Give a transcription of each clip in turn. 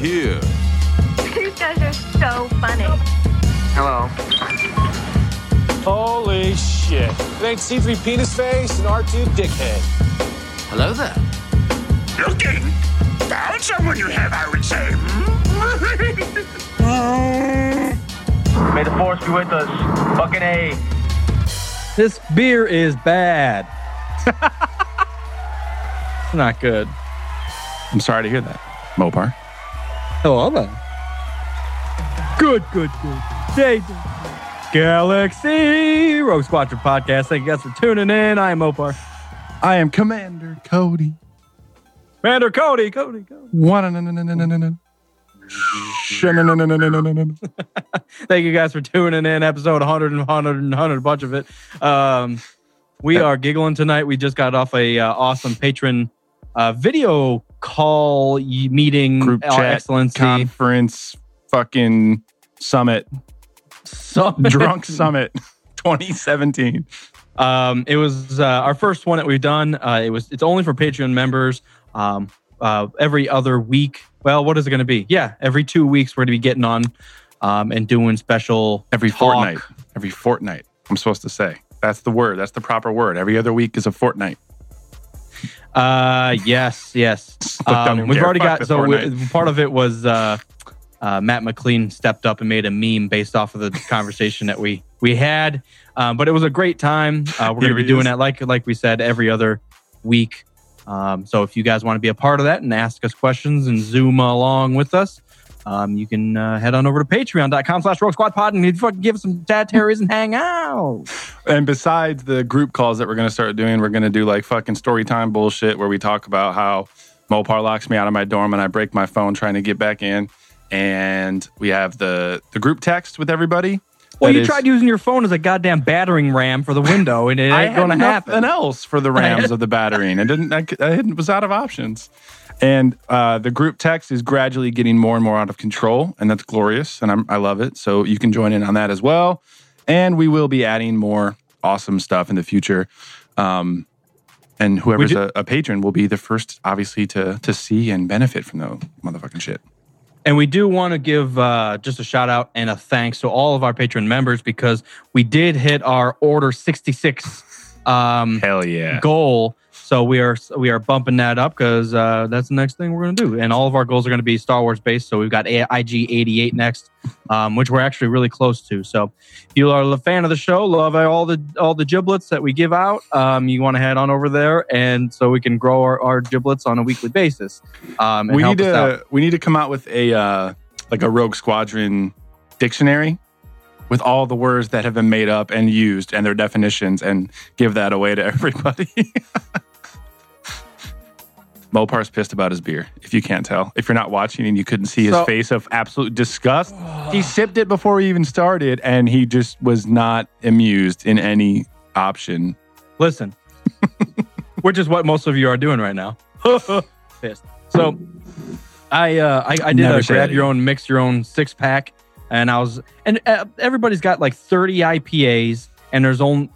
what have we here? You guys are so funny. Hello. Holy shit. It ain't C3 penis face and R2 dickhead. Hello there. Looking? Found someone you have, I would say. May the force be with us. Fucking A. This beer is bad. it's not good. I'm sorry to hear that, Mopar. Hello there. Good, good, good. Day, Galaxy Rogue Squadron podcast. Thank you guys for tuning in. I am Mopar. I am Commander Cody. Commander Cody, Cody, Cody. One, no, no, no, no, no, no, no. No, no, no, no, no, no, no, no. Thank you guys for tuning in. Episode 100 and 100 and 100, a bunch of it. Um, we are giggling tonight. We just got off a uh, awesome patron uh, video call meeting. Group uh, chat, excellency. conference, fucking summit, Summit. drunk summit, 2017. Um, it was uh, our first one that we've done. Uh, it was it's only for Patreon members. Um, uh, every other week. Well, what is it going to be? Yeah, every two weeks we're going to be getting on um, and doing special Every talk. fortnight. Every fortnight. I'm supposed to say. That's the word. That's the proper word. Every other week is a fortnight. Uh, yes, yes. Um, we've already got so we, part of it was uh, uh, Matt McLean stepped up and made a meme based off of the conversation that we we had. Um, but it was a great time. Uh, we're going to be doing is. that like like we said every other week. Um, so if you guys want to be a part of that and ask us questions and zoom along with us, um, you can uh, head on over to patreon.com slash rogue squad pod and fucking give us some dad and hang out. And besides the group calls that we're going to start doing, we're going to do like fucking story time bullshit where we talk about how Mopar locks me out of my dorm and I break my phone trying to get back in. And we have the the group text with everybody. Well, That you is- tried using your phone as a goddamn battering ram for the window, and it ain't going to nothing happen. else for the rams of the battering. I didn't. I, I was out of options. And uh, the group text is gradually getting more and more out of control, and that's glorious, and I'm, I love it. So you can join in on that as well. And we will be adding more awesome stuff in the future. Um, and whoever's a, a patron will be the first, obviously, to to see and benefit from the motherfucking shit. And we do want to give uh, just a shout out and a thanks to all of our patron members because we did hit our Order 66 um, Hell yeah! goal. So we are we are bumping that up because uh, that's the next thing we're going to do. And all of our goals are going to be Star Wars based. So we've got A- IG 88 next, um, which we're actually really close to. So if you are a fan of the show, love all the all the giblets that we give out, um, you want to head on over there, and so we can grow our, our giblets on a weekly basis. Um, and we help need us out. to we need to come out with a uh, like a Rogue Squadron dictionary with all the words that have been made up and used and their definitions, and give that away to everybody. Mopar's pissed about his beer. If you can't tell, if you're not watching and you couldn't see his So- face of absolute disgust, he sipped it before we even started, and he just was not amused in any option. Listen, which is what most of you are doing right now. Pissed. So, I uh, I, I did Never a grab your own, mix your own six pack, and I was and uh, everybody's got like thirty IPAs, and there's only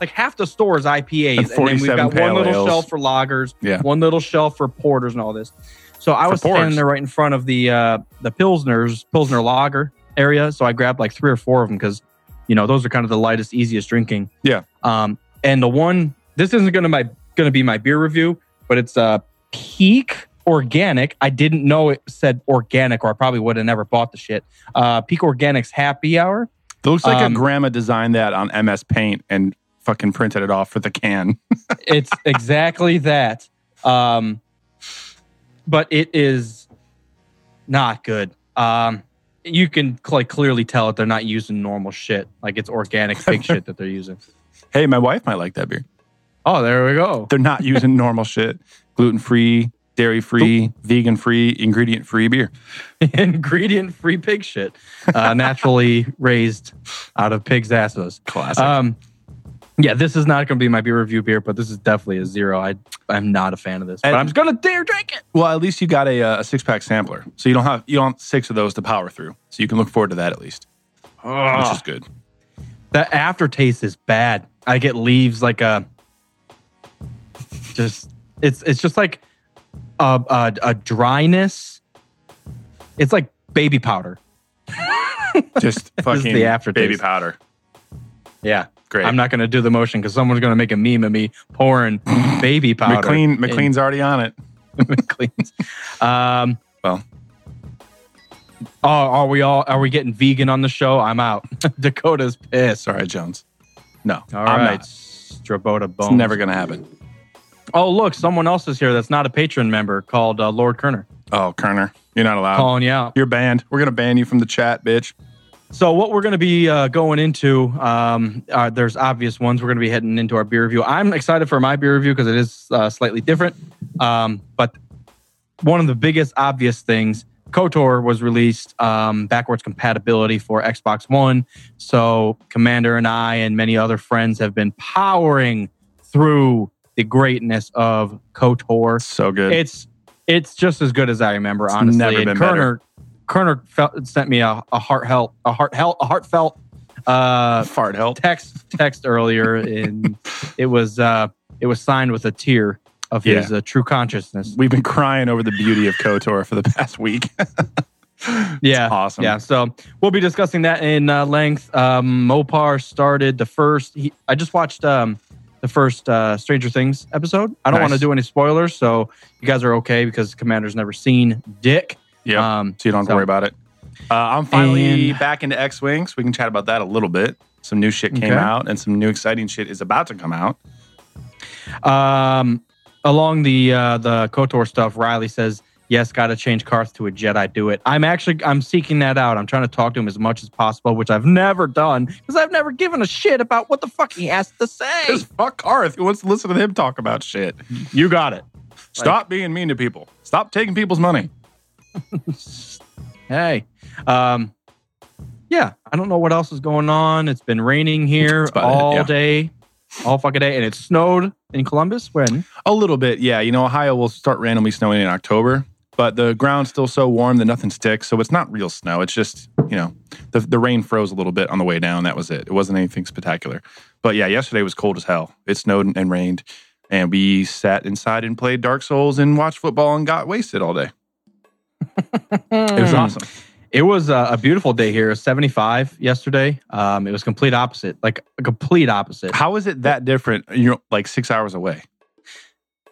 like half the store is IPAs, And and, then we've got one little ales. shelf for lagers, Yeah. one little shelf for porters and all this. So I For was standing there right in front of the uh, the pilsners pilsner lager area, so I grabbed like three or four of them because you know those are kind of the lightest, easiest drinking. Yeah. Um, and the one this isn't gonna my gonna be my beer review, but it's uh Peak Organic. I didn't know it said organic, or I probably would have never bought the shit. Uh, Peak Organics Happy Hour. It looks like Um, a grandma designed that on MS Paint and fucking printed it off for the can. It's exactly that. Um, but it is not good. Um, you can like clearly tell that they're not using normal shit. Like it's organic pig shit that they're using. Hey, my wife might like that beer. Oh, there we go. They're not using normal shit. Gluten free, dairy free, vegan free, ingredient free beer. ingredient free pig shit, uh, naturally raised out of pigs' asses. Classic. Um, yeah, this is not going to be my beer review beer, but this is definitely a zero. I I'm not a fan of this, but And- I'm just going to dare drink it. well, at least you got a, uh, a six pack sampler, so you don't have you don't have six of those to power through. So you can look forward to that at least, which is good. The aftertaste is bad. I get leaves like a just it's it's just like a a, a dryness It's like baby powder. Just fucking the aftertaste. baby powder. Yeah. Great. I'm not going to do the motion because someone's going to make a meme of me pouring baby powder. McLean in McLean's already on it. McLean's. Um, Well, oh, are we all? Are we getting vegan on the show? I'm out. Dakota's pissed. sorry, Jones. No, All I'm right. Strabota It's never gonna happen. Oh, look, someone else is here that's not a patron member called uh, Lord Kerner Oh, Kerner, you're not allowed. calling you out. You're banned. We're gonna ban you from the chat, bitch. So, what we're going to be uh, going into, um, uh, there's obvious ones. We're going to be heading into our beer review. I'm excited for my beer review because it is uh, slightly different. Um, but one of the biggest obvious things, KOTOR was released um, backwards compatibility for Xbox One. So, Commander and I and many other friends have been powering through the greatness of KOTOR. So good. It's it's just as good as I remember, It's honestly. never and been Kerner, Kerner felt, sent me a, a heartfelt, a heart, a heartfelt uh, Fart help. text text earlier, and it was uh, it was signed with a tear of his Yeah. uh, true consciousness. We've been crying over the beauty of KOTOR for the past week. Yeah, awesome. Yeah, so we'll be discussing that in uh, length. Um, Mopar started the first. He, I just watched um, the first uh, Stranger Things episode. I don't Nice. want to do any spoilers, so you guys are okay because Commander's never seen Dick. Yeah. Um, so you don't have to so- worry about it. Uh, I'm finally And- back into X Wings. We can chat about that a little bit. Some new shit came Okay. out, and some new exciting shit is about to come out. Um, along the uh, the Kotor stuff, Riley says, "Yes, got to change Carth to a Jedi. Do it." I'm actually I'm seeking that out. I'm trying to talk to him as much as possible, which I've never done because I've never given a shit about what the fuck he has to say. Because fuck Carth. Who wants to listen to him talk about shit? You got it. Stop being mean to people. Stop taking people's money. Hey, um, yeah, I don't know what else is going on. It's been raining here about it, all yeah. day, all fucking day, and it snowed in Columbus when A little bit, yeah. You know, Ohio will start randomly snowing in October, but the ground's still so warm that nothing sticks. So it's not real snow. It's just, you know, the, the rain froze a little bit on the way down. That was it. It wasn't anything spectacular. But yeah, yesterday was cold as hell. It snowed and rained, and we sat inside and played Dark Souls and watched football and got wasted all day. It was awesome. It was a, a beautiful day here. It was 75 yesterday. Um, it was complete opposite, like a complete opposite. How is it that different? You're like six hours away.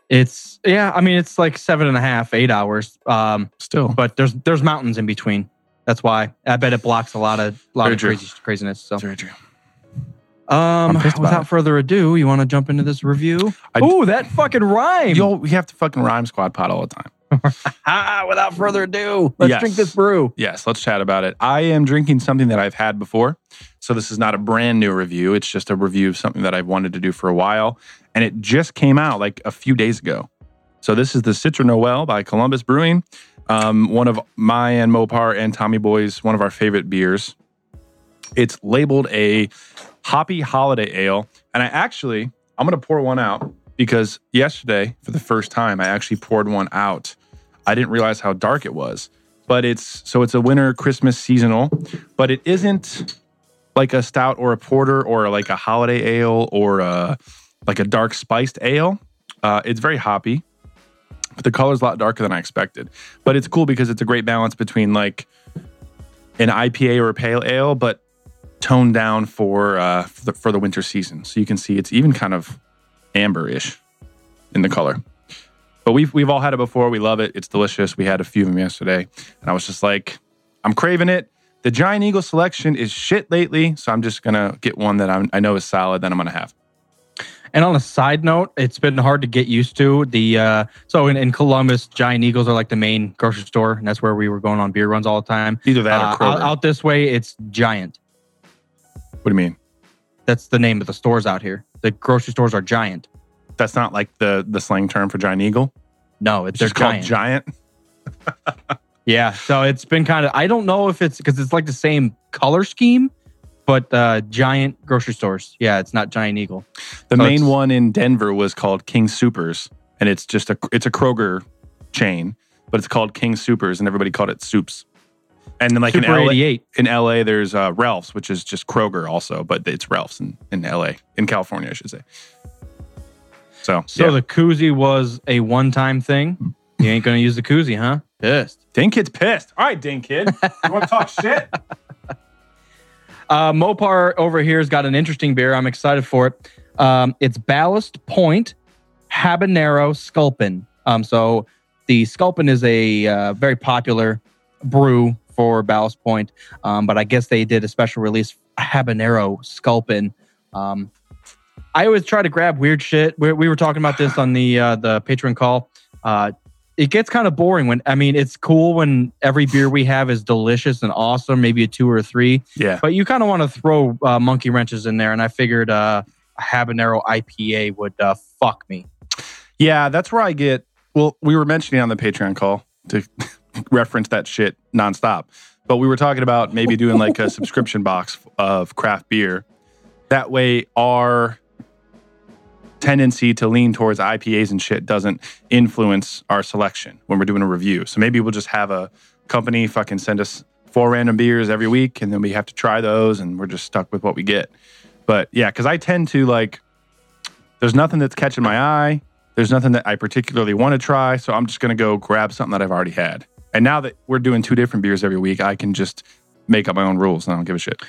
It's yeah, I mean it's like seven and a half, eight hours. Um, Still, but there's there's mountains in between. That's why I bet it blocks a lot of lot Very of crazy craziness. So very true. um, I'm pissed about without it. further ado, you want to jump into this review? I- Ooh, that fucking rhyme! Yo, we have to fucking rhyme squad pot all the time. Without further ado, let's Yes. drink this brew. Yes, let's chat about it. I am drinking something that I've had before. So this is not a brand new review. It's just a review of something that I've wanted to do for a while. And it just came out like a few days ago. So this is the Citra Noel by Columbus Brewing. Um, one of my and Mopar and Tommy Boy's, one of our favorite beers. It's labeled a hoppy holiday ale. And I actually, I'm going to pour one out because yesterday, for the first time, I actually poured one out. I didn't realize how dark it was. But it's so it's a winter Christmas seasonal, but it isn't like a stout or a porter or like a holiday ale or a, like a dark spiced ale. Uh, it's very hoppy, but the color's a lot darker than I expected. But it's cool because it's a great balance between like an IPA or a pale ale, but toned down for uh, for, the, for the winter season. So you can see it's even kind of amber-ish in the color. But we've we've all had it before. We love it. It's delicious. We had a few of them yesterday, and I was just like, I'm craving it. The Giant Eagle selection is shit lately, so I'm just gonna get one that I'm, I know is solid. That I'm gonna have. And on a side note, it's been hard to get used to the. Uh, so in, in Columbus, Giant Eagles are like the main grocery store, and that's where we were going on beer runs all the time. Either that Uh, or out, Kroger. out this way, it's Giant. what do you mean? That's the name of the stores out here. The grocery stores are Giant. That's not like the the slang term for Giant Eagle. No, it's It's called giant. Giant. Yeah, so it's been kind of. I don't know if it's because it's like the same color scheme, but uh, giant grocery stores. Yeah, it's not Giant Eagle. The So main one in Denver was called King Supers, and it's just a it's a Kroger chain, but it's called King Supers, and everybody called it Soups. And then like Super in LA, 88. in LA, there's uh, Ralph's, which is just Kroger also, but it's Ralph's in, in LA, in California, I should say. So, So yeah. the koozie was a one-time thing. You ain't gonna use the koozie, huh? Pissed. Ding Kid's pissed. All right, Ding Kid. You want to talk shit? Uh, Mopar over here has got an interesting beer. I'm excited for it. Um, it's Ballast Point Habanero Sculpin. Um, so the Sculpin is a uh, very popular brew for Ballast Point, um, but I guess they did a special release Habanero Sculpin. Um, I always try to grab weird shit. We, we were talking about this on the uh, the Patreon call. Uh, it gets kind of boring when I mean it's cool when every beer we have is delicious and awesome, maybe a two or a three. Yeah. But you kind of want to throw uh, monkey wrenches in there, and I figured uh, a habanero IPA would uh, fuck me. Yeah, that's where I get. Well, we were mentioning on the Patreon call to reference that shit nonstop, but we were talking about maybe doing like a subscription box of craft beer. That way, our tendency to lean towards IPAs and shit doesn't influence our selection when we're doing a review. So maybe we'll just have a company fucking send us four random beers every week, and then we have to try those, and we're just stuck with what we get. But yeah, because I tend to like, there's nothing that's catching my eye. There's nothing that I particularly want to try. So I'm just going to go grab something that I've already had. And now that we're doing two different beers every week, I can just make up my own rules and I don't give a shit.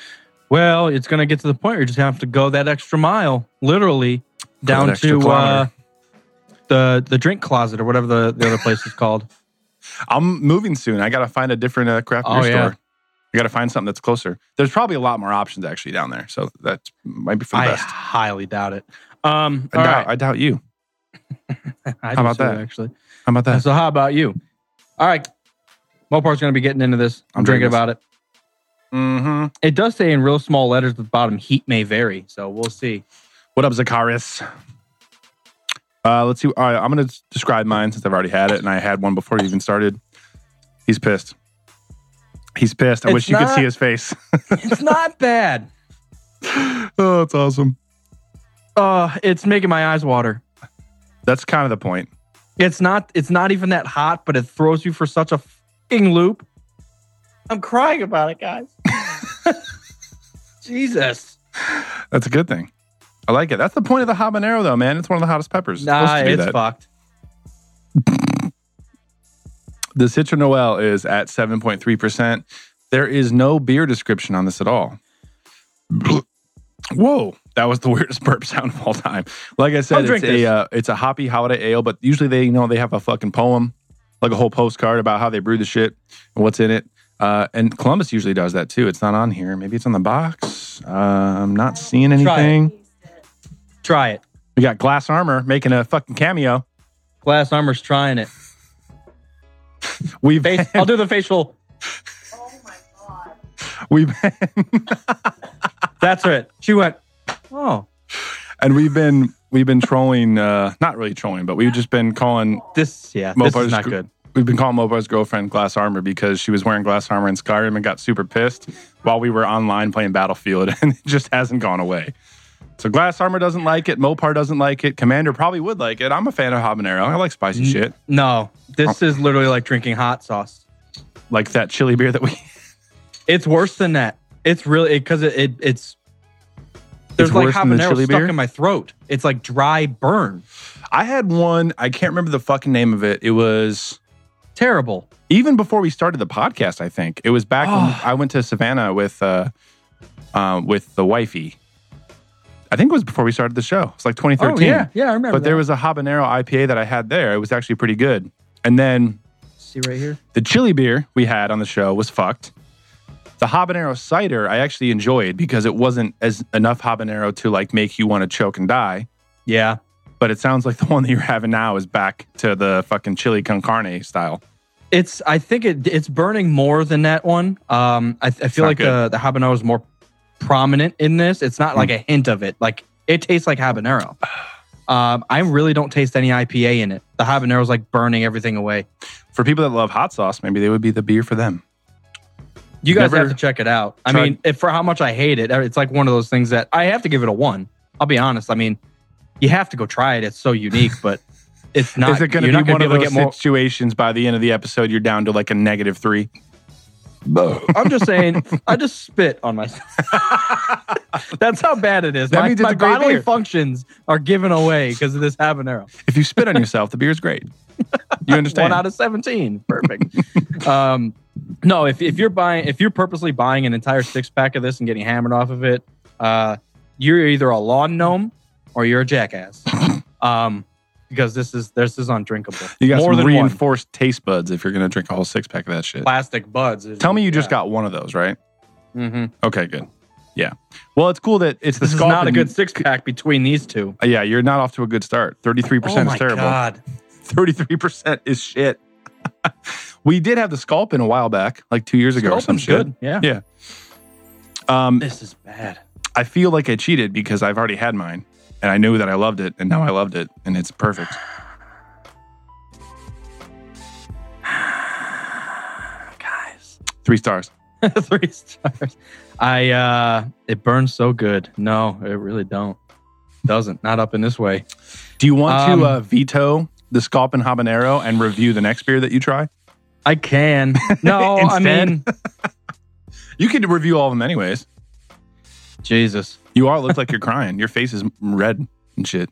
Well, it's going to get to the point where you just have to go that extra mile, literally, down to uh, the the drink closet or whatever the, the other place is called. I'm moving soon. I got to find a different uh, craft beer Oh, yeah. store. I got to find something that's closer. There's probably a lot more options actually down there. So that might be for the I best. highly doubt it. Um, I all doubt, right. I doubt you. I how about that? Actually, How about that? so how about you? All right, Mopar's going to be getting into this. I'm, I'm drinking drinking about it. Mm-hmm. It does say in real small letters at the bottom, heat may vary. So we'll see. What up, Zakaris? Uh, let's see. All right, I'm going to describe mine since I've already had it, and I had one before you even started. He's pissed. He's pissed. I It's wish you could see his face. it's not bad. oh, it's awesome. Uh, it's making my eyes water. That's kind of the point. It's not. It's not even that hot, but it throws you for such a fucking loop. I'm crying about it, guys. Jesus. That's a good thing. I like it. That's the point of the habanero, though, man. It's one of the hottest peppers. It's Nah, it's fucked. The Citra Noel is at 7.3%. There is no beer description on this at all. Whoa, that was the weirdest burp sound of all time. Like I said, it's a uh, it's a hoppy holiday ale, but usually they you know they have a fucking poem, like a whole postcard about how they brew the shit and what's in it. Uh, and Columbus usually does that too. It's not on here. Maybe it's on the box. Uh, I'm not seeing anything. Try it. We got Glass Armor making a fucking cameo. Glass Armor's trying it. We've Face, I'll do the facial. Oh my god. We've been That's it. She went. Oh, and we've been we've been trolling. Uh, not really trolling, but we've just been calling this. Yeah, this is not gr- good. We've been calling Mopar's girlfriend Glass Armor because she was wearing Glass Armor in Skyrim and got super pissed while we were online playing Battlefield, and it just hasn't gone away. So Glass Armor doesn't like it. Mopar doesn't like it. Commander probably would like it. I'm a fan of habanero. I like spicy shit, No, this is literally like drinking hot sauce. like that chili beer that we. It's worse than that. It's really because it, it it's there's like worse than the habanero chili stuck beer? in my throat. It's like dry burn. I had one. I can't remember the fucking name of it. It was Terrible. even before we started the podcast. I think it was back when Oh. I went to Savannah with uh, uh, with the wifey. I think it was before we started the show. It's like 2013. Oh yeah, yeah, I remember. but there was a habanero IPA that I had there. It was actually pretty good. And then see right here. the chili beer we had on the show was fucked. The habanero cider I actually enjoyed because it wasn't as enough habanero to like make you want to choke and die. Yeah, But it sounds like the one that you're having now is back to the fucking chili con carne style. it's. I think it it's burning more than that one. Um, I, I feel like the the habanero is more prominent in this. It's not like a hint of it. Like it tastes like habanero. Um, I really don't taste any IPA in it. The habanero is like burning everything away. For people that love hot sauce, maybe they would be the beer for them. You guys Never have to check it out. I tried- mean, if, for how much I hate it, it's like one of those things that I have to give it a one. I'll be honest. I mean, you have to go try it. It's so unique, but it's not. is it going to be one of those get more. situations by the end of the episode you're down to like a negative three? I'm just saying. I just spit on myself. That's how bad it is. That my means it's my a great bodily beer. functions are given away because of this habanero. If you spit on yourself, the beer's great. You understand? One out of 17. Perfect. um, no, if, if you're buying, if you're purposely buying an entire six pack of this and getting hammered off of it, uh, you're either a lawn gnome or you're a jackass. um, because this is this is undrinkable. you got more some than one. reinforced taste buds if you're going to drink a whole six pack of that shit. plastic buds. Tell me you just got one of those, right? hmm Okay, good. Yeah. Well, it's cool that it's the This not a good six pack between these two. Uh, Yeah, you're not off to a good start. 33% oh my is terrible. god! 33% is shit. we did have the Sculpin a while back, like two years ago or some shit. good. Yeah. Yeah. Um, This is bad. I feel like I cheated because I've already had mine and I knew that I loved it and now I loved it and it's perfect. Guys. Three stars. Three stars. I uh it burns so good. No, it really don't. Doesn't. Not up in this way. Do you want Um, to uh, veto the Sculpin Habanero and review the next beer that you try? I can. No, I mean You can review all of them anyways. Jesus. You all look like you're crying. Your face is red and shit.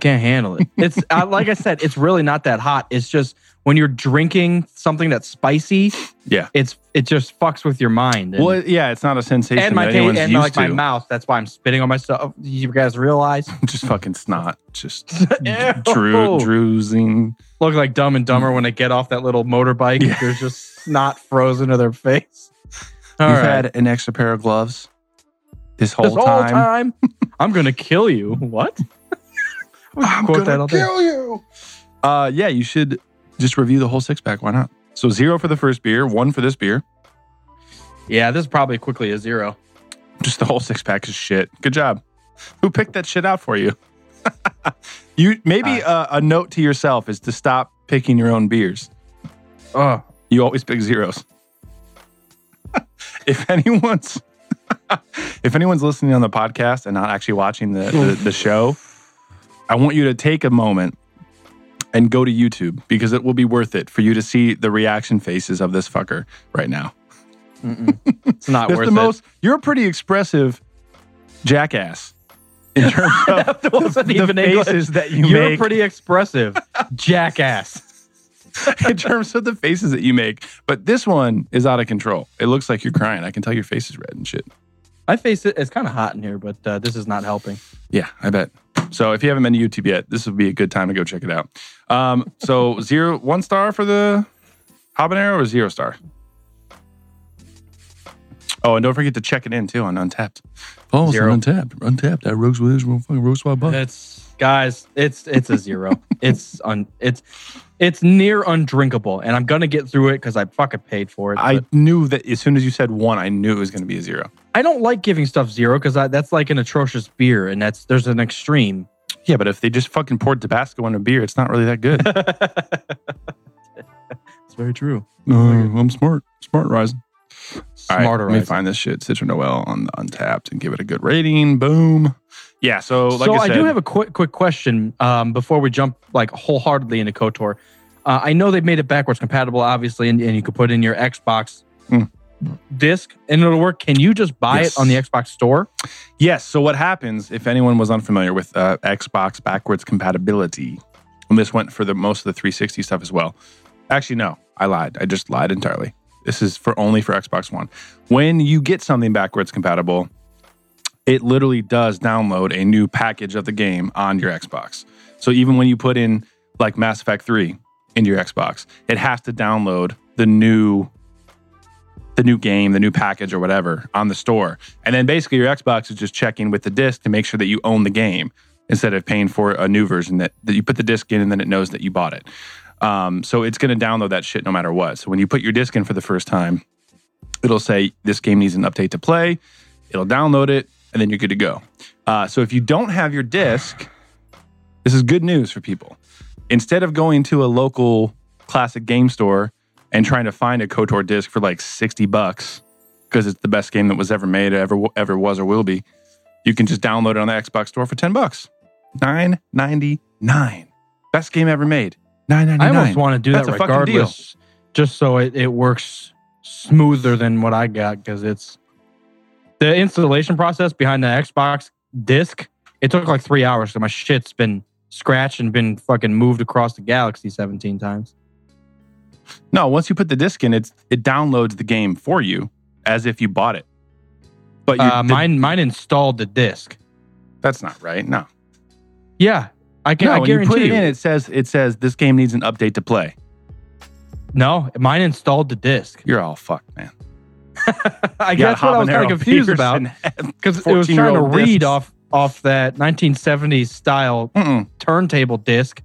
Can't handle it. It's uh, like I said, it's really not that hot. It's just when you're drinking something that's spicy, Yeah. it's it just fucks with your mind. And, Well, yeah, it's not a sensation and my that anyone's and used like my to. mouth. That's why I'm spitting on myself. You guys realize? Just fucking snot. Just Ew. dru- droozing. Look like Dumb and Dumber when they get off that little motorbike. Yeah. There's just snot frozen to their face. All You've right. had an extra pair of gloves this whole this whole time. time, I'm gonna kill you. What? I'm Quote gonna that all day. kill you. Uh, yeah, you should just review the whole six pack. Why not? So zero for the first beer, one for this beer. Yeah, this is probably quickly a zero. Just the whole six pack is shit. Good job. Who picked that shit out for you? you maybe uh, a note to yourself is to stop picking your own beers. Oh, You always pick zeros. if anyone's if anyone's listening on the podcast and not actually watching the, the, the show, I want you to take a moment and go to YouTube because it will be worth it for you to see the reaction faces of this fucker right now. it's not worth the most you're a pretty expressive jackass in terms of That wasn't the even faces English. that you You're make. pretty expressive, jackass. In terms of the faces that you make. But this one is out of control. It looks like you're crying. I can tell your face is red and shit. My face it- it's kind of hot in here, but uh, this is not helping. Yeah, I bet. So if you haven't been to YouTube yet, this would be a good time to go check it out. Um, so zero, one star for the habanero or zero star? Oh, and don't forget to check it in too on Untappd. Oh, Zero. on Untappd. Untappd. That roast with fucking roast my butt. It's guys, it's it's a zero. it's on it's it's near undrinkable, and I'm gonna get through it because I fucking paid for it. I but knew that as soon as you said one, I knew it was going to be a zero. I don't like giving stuff zero because that's like an atrocious beer, and that's there's an extreme. Yeah, but if they just fucking poured Tabasco in a beer, it's not really that good. It's very true. No, I'm smart. Smart rising. All right, Smarter. let me find this shit, Citra Noel on the Untappd, and give it a good rating. Boom. Yeah. So, like so I I, do have a quick quick question um, before we jump like wholeheartedly into Kotor. Uh, I know they've made it backwards compatible, obviously, and, and you could put in your Xbox Mm. disc and it'll work. Can you just buy Yes. it on the Xbox store? yes. So what happens if anyone was unfamiliar with uh, Xbox backwards compatibility? And this went for the most of the 360 stuff as well. Actually, no, I lied. I just lied entirely. This is for only for Xbox One. When you get something backwards compatible, it literally does download a new package of the game on your Xbox. So even when you put in like Mass Effect 3 into your Xbox, it has to download the new the new game, the new package or whatever on the store. And then basically your Xbox is just checking with the disc to make sure that you own the game instead of paying for a new version that, that you put the disc in and then it knows that you bought it. Um, so it's going to download that shit no matter what. So when you put your disc in for the first time, it'll say this game needs an update to play. It'll download it, and then you're good to go. Uh, so if you don't have your disc, this is good news for people. Instead of going to a local classic game store and trying to find a KOTOR disc for like 60 bucks because it's the best game that was ever made, ever ever was or will be, you can just download it on the Xbox store for 10 bucks. 9.99. Best game ever made. 9.99. I almost want to do That's that a fucking deal. regardless, just so it, it works smoother than what I got because it's the installation process behind the Xbox disc. It took like three hours, so my shit's been scratched and been fucking moved across the galaxy 17 times. No, once you put the disc in, it's it downloads the game for you as if you bought it. But you, Uh, the- mine mine installed the disc. that's not right. No, Yeah, I can. no. I when you put it you. in, it says it says this game needs an update to play. no, mine installed the disc. You're all fucked, man. I guess what I was kind of confused about because it was trying to 14-year-old read discs. off off that 1970s style Mm-mm. turntable disc.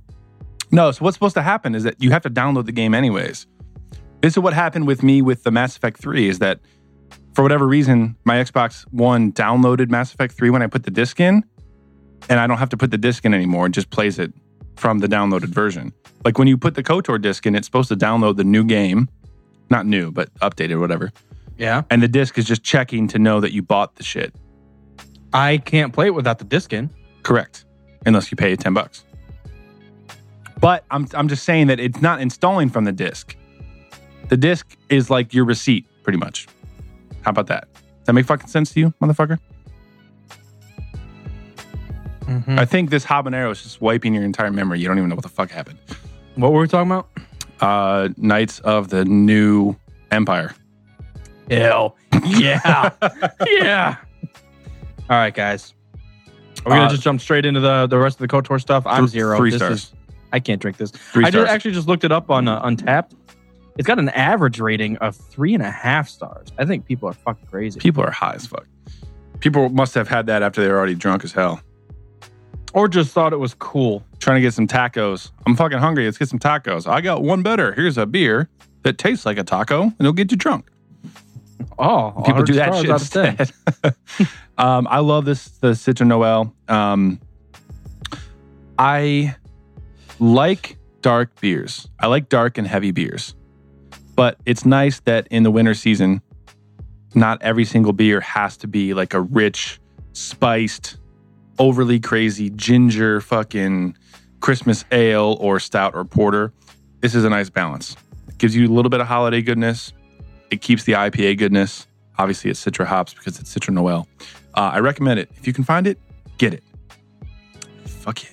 No, so what's supposed to happen is that you have to download the game anyways. This is what happened with me with the Mass Effect 3 is that for whatever reason, my Xbox One downloaded Mass Effect 3 when I put the disc in, and I don't have to put the disc in anymore. It just plays it from the downloaded version. Like when you put the KOTOR disc in, it's supposed to download the new game. Not new, but updated, whatever. Yeah, And the disc is just checking to know that you bought the shit. I can't play it without the disc in. Correct. Unless you pay 10 bucks. But I'm, I'm just saying that it's not installing from the disk. The disk is like your receipt, pretty much. How about that? Does that make fucking sense to you, motherfucker? Mhm. I think this habanero is just wiping your entire memory. You don't even know what the fuck happened. What were we talking about? Uh, Knights of the New Empire. Ew. Yeah. yeah. All right, guys. Are we gonna Uh, just jump straight into the the rest of the Kotor stuff? I'm zero. Three This stars. is- I can't drink this. Three I stars. just actually just looked it up on uh, Untappd. It's got an average rating of three and a half stars. I think people are fucking crazy. People are high as fuck. People must have had that after they were already drunk as hell. Or just thought it was cool. Trying to get some tacos. I'm fucking hungry. Let's get some tacos. I got one better. Here's a beer that tastes like a taco and it'll get you drunk. Oh, People do that shit stars out of 10. instead. um, I love this the Citra Noel. Um, I like dark beers. I like dark and heavy beers, but it's nice that in the winter season, not every single beer has to be like a rich, spiced, overly crazy ginger fucking Christmas ale or stout or porter. This is a nice balance. It gives you a little bit of holiday goodness. It keeps the IPA goodness. Obviously, it's Citra hops because it's Citra Noel. Uh, I recommend it. If you can find it, get it. Fuck yeah.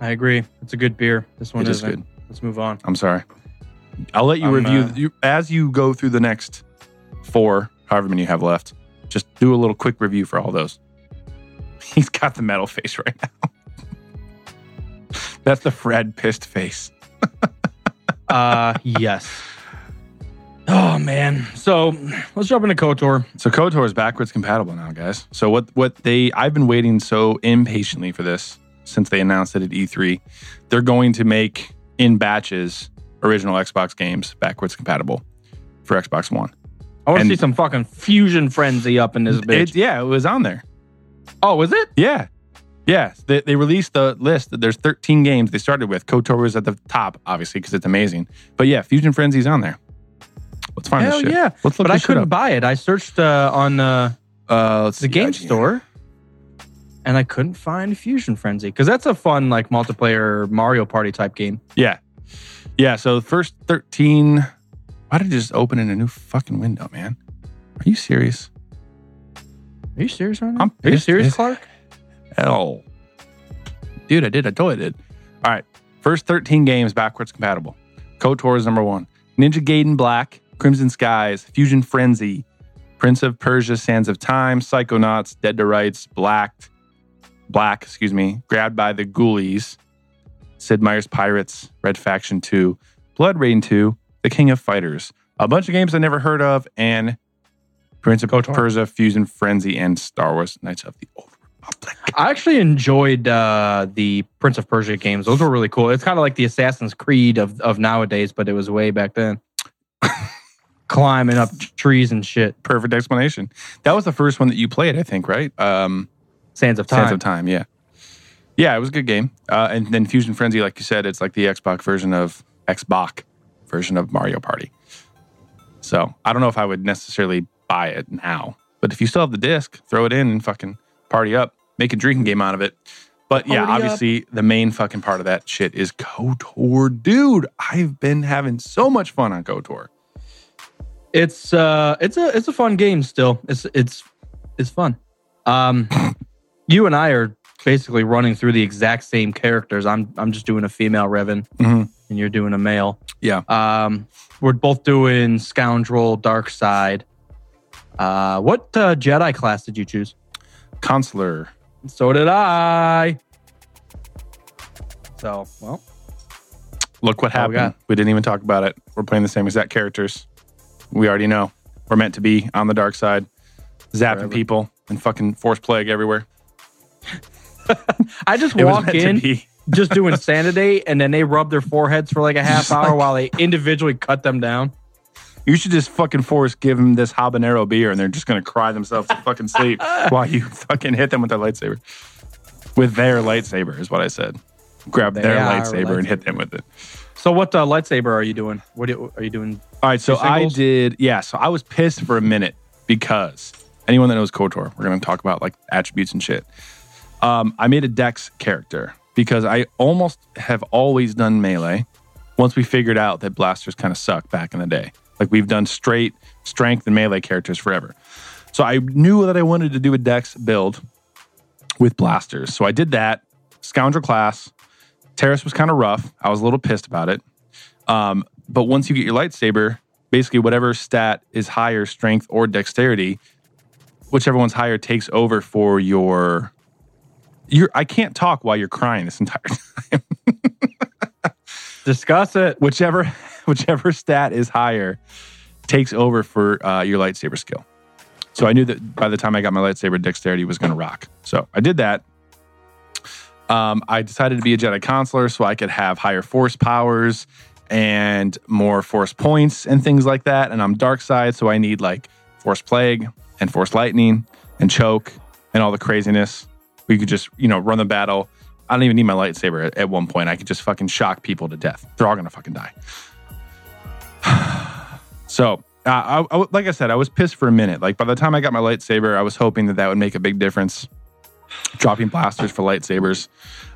I agree. It's a good beer. This one It is good. Let's move on. I'm sorry. I'll let you I'm, review uh, you, as you go through the next four, however many you have left. Just do a little quick review for all those. He's got the metal face right now. That's the Fred pissed face. Uh, yes. Oh man. So let's jump into Kotor. So KOTOR is backwards compatible now, guys. So what what they I've been waiting so impatiently for this since they announced it at E3. They're going to make in batches original Xbox games backwards compatible for Xbox One. I want to see some fucking fusion frenzy up in this bitch. It, yeah, it was on there. oh, was it? Yeah. Yeah. They, they released the list. That there's 13 games they started with. KOTOR was at the top, obviously, because it's amazing. But yeah, Fusion Frenzy's on there. Let's find Hell this shit. yeah. Let's look But I couldn't up. buy it. I searched uh, on uh, Uh, the game store, and I couldn't find Fusion Frenzy because that's a fun like multiplayer Mario Party type game. Yeah. Yeah. So the first 13. Why did it just open in a new fucking window, man? Are you serious? Are you serious right now? I'm Are you serious, as Clark? Hell. Dude, I did. I totally did. All right. First 13 games backwards compatible. KOTOR is number one. Ninja Gaiden Black, Crimson Skies, Fusion Frenzy, Prince of Persia, Sands of Time, Psychonauts, Dead to Rights, Black, Black, excuse me, Grabbed by the Ghoulies, Sid Meier's Pirates, Red Faction 2, BloodRayne 2, The King of Fighters. A bunch of games I never heard of, and Prince of KOTOR. Persia, Fusion Frenzy, and Star Wars Knights of the Old Republic. I actually enjoyed uh, the Prince of Persia games. Those were really cool. It's kind of like the Assassin's Creed of, of nowadays, but it was way back then. Climbing up trees and shit. perfect explanation. That was the first one that you played, I think, right? Um, Sands of Time. Sands of Time, yeah. Yeah, it was a good game. Uh, and then Fusion Frenzy, like you said, it's like the Xbox version of Xbox version of Mario Party. So I don't know if I would necessarily buy it now, but if you still have the disc, throw it in and fucking party up, make a drinking game out of it. But yeah, Party up. obviously the main fucking part of that shit is KOTOR. Dude, I've been having so much fun on KOTOR. It's uh it's a it's a fun game still. It's it's it's fun. Um you and I are basically running through the exact same characters. I'm I'm just doing a female Revan, Mhm. and you're doing a male. Yeah. Um, we're both doing Scoundrel, Dark Side. Uh, what uh, Jedi class did you choose? Consular. So did I. So well, Look what we happened. got- we didn't even talk about it. We're playing the same exact characters. We already know. We're meant to be on the dark side, zapping Forever. people and fucking force plague everywhere. I just walk in just doing sanity, and then they rub their foreheads for like a half hour while they individually cut them down. You should just fucking force give them this habanero beer and they're just gonna cry themselves to fucking sleep while you fucking hit them with their lightsaber. With their lightsaber is what I said. Grab They their are lightsaber and hit them with it. So what uh, lightsaber are you doing? What do, are you doing? All right, so I did, yeah. So I was pissed for a minute because anyone that knows KOTOR, we're going to talk about like attributes and shit. Um, I made a Dex character because I almost have always done melee. Once we figured out that blasters kind of suck back in the day, like we've done straight strength and melee characters forever. So I knew that I wanted to do a Dex build with blasters. So I did that. Scoundrel class. Taris was kind of rough. I was a little pissed about it. Um, but once you get your lightsaber, basically whatever stat is higher, strength or dexterity, whichever one's higher takes over for your. Your, I can't talk while you're crying this entire time. Discuss it. whichever whichever stat is higher takes over for uh, your lightsaber skill. So I knew that by the time I got my lightsaber, dexterity was going to rock. So I did that. Um, I decided to be a Jedi consular so I could have higher force powers and more force points and things like that. And I'm dark side, so I need like force plague and force lightning and choke and all the craziness. We could just, you know, run the battle. I don't even need my lightsaber at, at one point. I could just fucking shock people to death. They're all gonna fucking die. so, uh, I, I, like I said, I was pissed for a minute. Like by the time I got my lightsaber, I was hoping that that would make a big difference. Dropping blasters for lightsabers,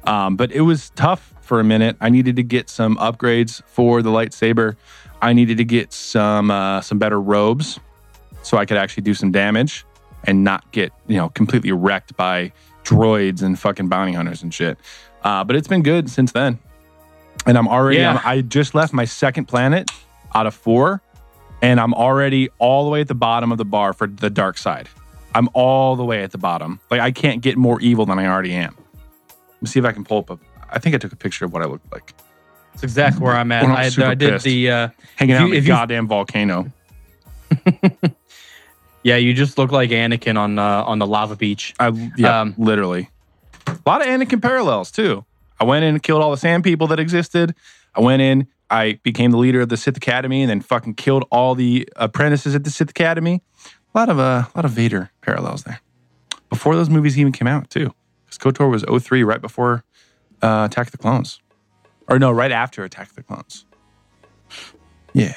um, but it was tough for a minute. I needed to get some upgrades for the lightsaber. I needed to get some uh, some better robes so I could actually do some damage and not get you know completely wrecked by droids and fucking bounty hunters and shit. Uh, but it's been good since then, and I'm already. Yeah. I'm- I just left my second planet out of four, and I'm already all the way at the bottom of the bar for the dark side. I'm all the way at the bottom. Like I can't get more evil than I already am. Let me see if I can pull up a. I think I took a picture of what I looked like That's exactly where I'm at. When I'm I, super I did pissed. the uh, hanging out you- in the goddamn volcano. yeah. You just look like Anakin on uh, on the lava beach. I yeah, Um, literally. A lot of Anakin parallels too. I went in and killed all the sand people that existed. I went in, I became the leader of the Sith Academy, and then fucking killed all the apprentices at the Sith Academy. A lot of uh, a lot of Vader parallels there. Before those movies even came out too, because KOTOR was 03, right before uh, Attack of the Clones, or no, right after Attack of the Clones. Yeah,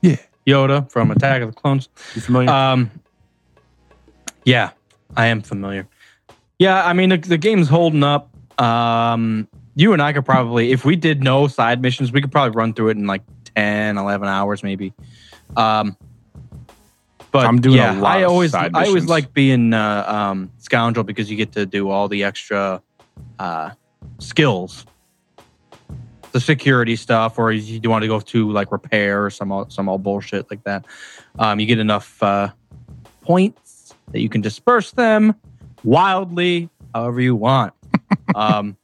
yeah. Yoda from Attack of the Clones. You familiar? Um, yeah, I am familiar. Yeah, I mean the, the game's holding up. Um, you and I could probably, if we did no side missions, we could probably run through it in like 10, 11 hours maybe. Um, but I'm doing a yeah, lot I of always, I always like being uh, um, scoundrel because you get to do all the extra uh, skills, the security stuff, or you do want to go to like repair or some all- some all bullshit like that. Um, you get enough uh, points that you can disperse them wildly however you want. um,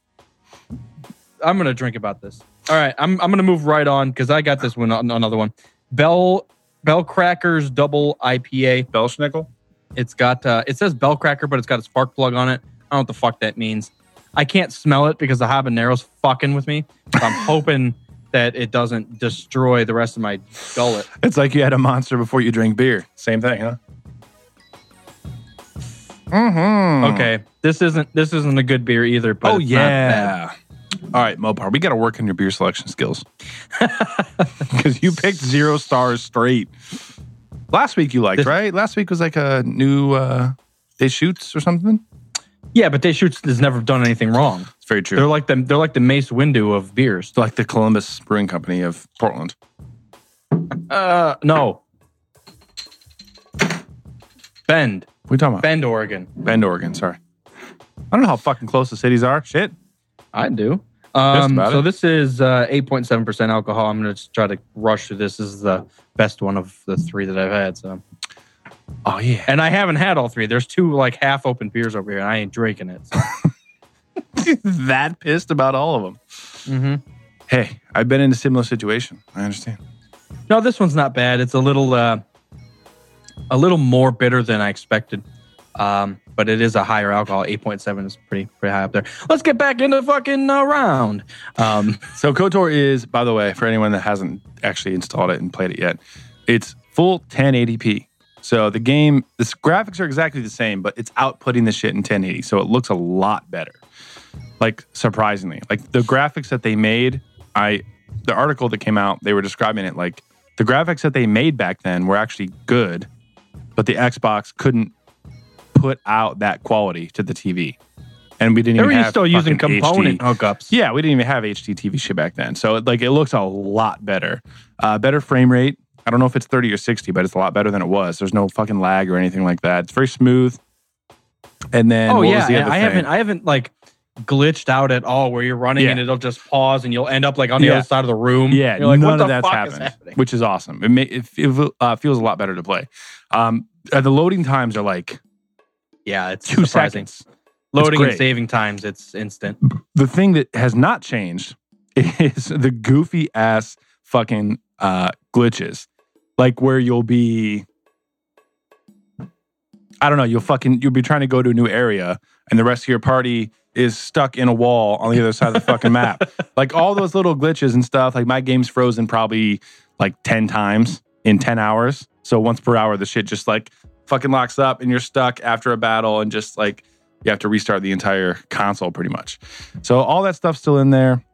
I'm gonna drink about this. All right, I'm I'm gonna move right on because I got this one on another one. Bell Bell Crackers Double IPA. Belschnickel. It's got uh, it says Bell Cracker, but it's got a spark plug on it. I don't know what the fuck that means. I can't smell it because the habanero's fucking with me. So I'm hoping that it doesn't destroy the rest of my gullet. It's like you had a monster before you drink beer. Same thing, huh? Mm-hmm. Okay, this isn't this isn't a good beer either. But Oh it's not bad. yeah. All right, Mopar, we got to work on your beer selection skills because you picked zero stars straight. Last week you liked, This- right? Last week was like a new uh Deschutes or something. Yeah, but Deschutes has never done anything wrong. It's very true. They're like the they're like the Mace Windu of beers. Like the Columbus Brewing Company of Portland. Uh, no. Bend, What are you talking about? Bend, Oregon. Bend, Oregon. Sorry. I don't know how fucking close the cities are. Shit. I do. Um, so it. this is uh, 8.7% alcohol. I'm going to try to rush through this. This is the best one of the three that I've had. So, Oh yeah. and I haven't had all three. There's two like half open beers over here, and I ain't drinking it. So. that pissed about all of them. Mhm. Hey, I've been in a similar situation. I understand. No, this one's not bad. It's a little, uh, a little more bitter than I expected. Um, but it is a higher alcohol. 8.7 is pretty, pretty high up there. Let's get back into fucking uh, round. Um, So KOTOR is, by the way, for anyone that hasn't actually installed it and played it yet, it's full 1080p. So the game, the graphics are exactly the same, but it's outputting the shit in 1080. So it looks a lot better. Like surprisingly, like the graphics that they made, I the article that came out, they were describing it like the graphics that they made back then were actually good, but the Xbox couldn't put out that quality to the TV. And we didn't they even were have still using component HD. hookups. Yeah, we didn't even have HD TV shit back then. So like it looks a lot better. Uh, better frame rate. I don't know if it's 30 or 60, but it's a lot better than it was. There's no fucking lag or anything like that. It's very smooth. And then oh yeah, the I thing? haven't I haven't like glitched out at all where you're running Yeah. and it'll just pause and you'll end up like on the Yeah. other side of the room. Yeah, you're like, none what of that's happened, happening? which is awesome. It, may, it, it uh, feels a lot better to play. Um, uh, the loading times are like Yeah, it's two surprising. seconds. Loading and saving times, it's instant. The thing that has not changed is the goofy ass fucking uh, glitches, like where you'll be. I don't know. You'll fucking you'll be trying to go to a new area, and the rest of your party is stuck in a wall on the other side of the fucking map. Like all those little glitches and stuff. Like my game's frozen probably like ten times in ten hours. So once per hour, the shit just like fucking locks up, and you're stuck after a battle, and just like you have to restart the entire console pretty much. So all that stuff's still in there.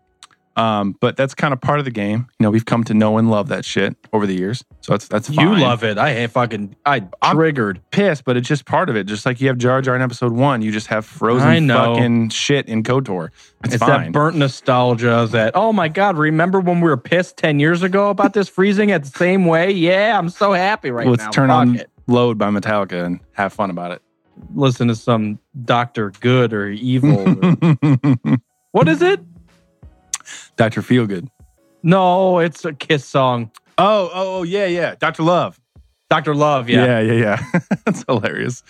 Um, but that's kind of part of the game. You know, we've come to know and love that shit over the years. So that's that's You love it. I hate fucking I I'm- triggered. pissed, but it's just part of it. Just like you have Jar Jar in episode one, you just have frozen I know. fucking shit in KOTOR. It's, It's, fine. that burnt nostalgia that, oh my God, remember when we were pissed 10 years ago about this freezing at the same way? Yeah, I'm so happy right now. Let's now. turn Fuck on it. Load by Metallica and have fun about it. Listen to some Dr. Good or Evil. or- what is it? Dr. Feelgood. No, it's a Kiss song. Oh, oh, oh, yeah, yeah. Dr. Love. Dr. Love, yeah. Yeah, yeah, yeah. That's hilarious.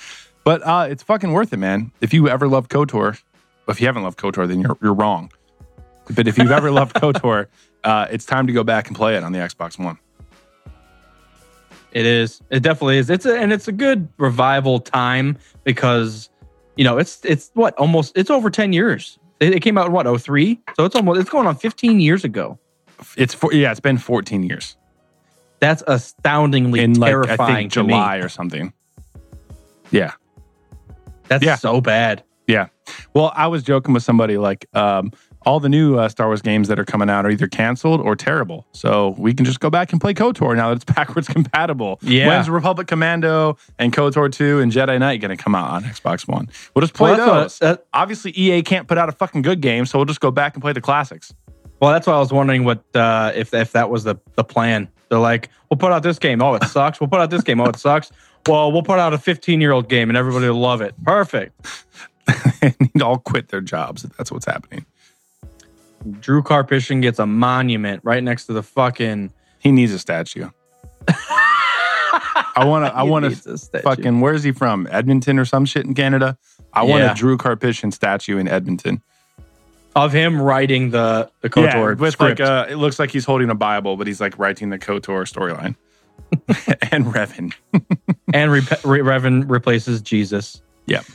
But uh, it's fucking worth it, man. If you ever loved KOTOR, if you haven't loved KOTOR, then you're, you're wrong. But if you've ever loved KOTOR, uh, it's time to go back and play it on the Xbox One. It is. It definitely is. It's a, and it's a good revival time because you know it's it's what almost it's over ten years. It, it came out in what 03? so it's almost it's going on fifteen years ago. It's for, yeah, it's been 14 years. That's astoundingly In like I terrifying think to me. July or something. Yeah. That's Yeah. so bad. Yeah. Well, I was joking with somebody like um, all the new uh, Star Wars games that are coming out are either canceled or terrible. So we can just go back and play KOTOR now that it's backwards compatible. Yeah. When's Republic Commando and KOTOR 2 and Jedi Knight going to come out on Xbox One? We'll just play Well, those. what- that- Obviously, EA can't put out a fucking good game, so we'll just go back and play the classics. Well, that's why I was wondering what uh, if if that was the the plan. They're like, we'll put out this game. Oh, it sucks. We'll put out this game. Oh, it sucks. Well, we'll put out a 15 year old game and everybody will love it. Perfect. they need to all quit their jobs if that's what's happening. Drew Karpyshyn gets a monument right next to the fucking. He needs a statue. I want to. I want to fucking. Where's he from? Edmonton or some shit in Canada. I want a Drew Karpyshyn statue in Edmonton. of him writing the the KOTOR with script. like uh it looks like he's holding a Bible, but he's like writing the KOTOR storyline. and Revan. and Re- Re- Revan replaces Jesus. Yep.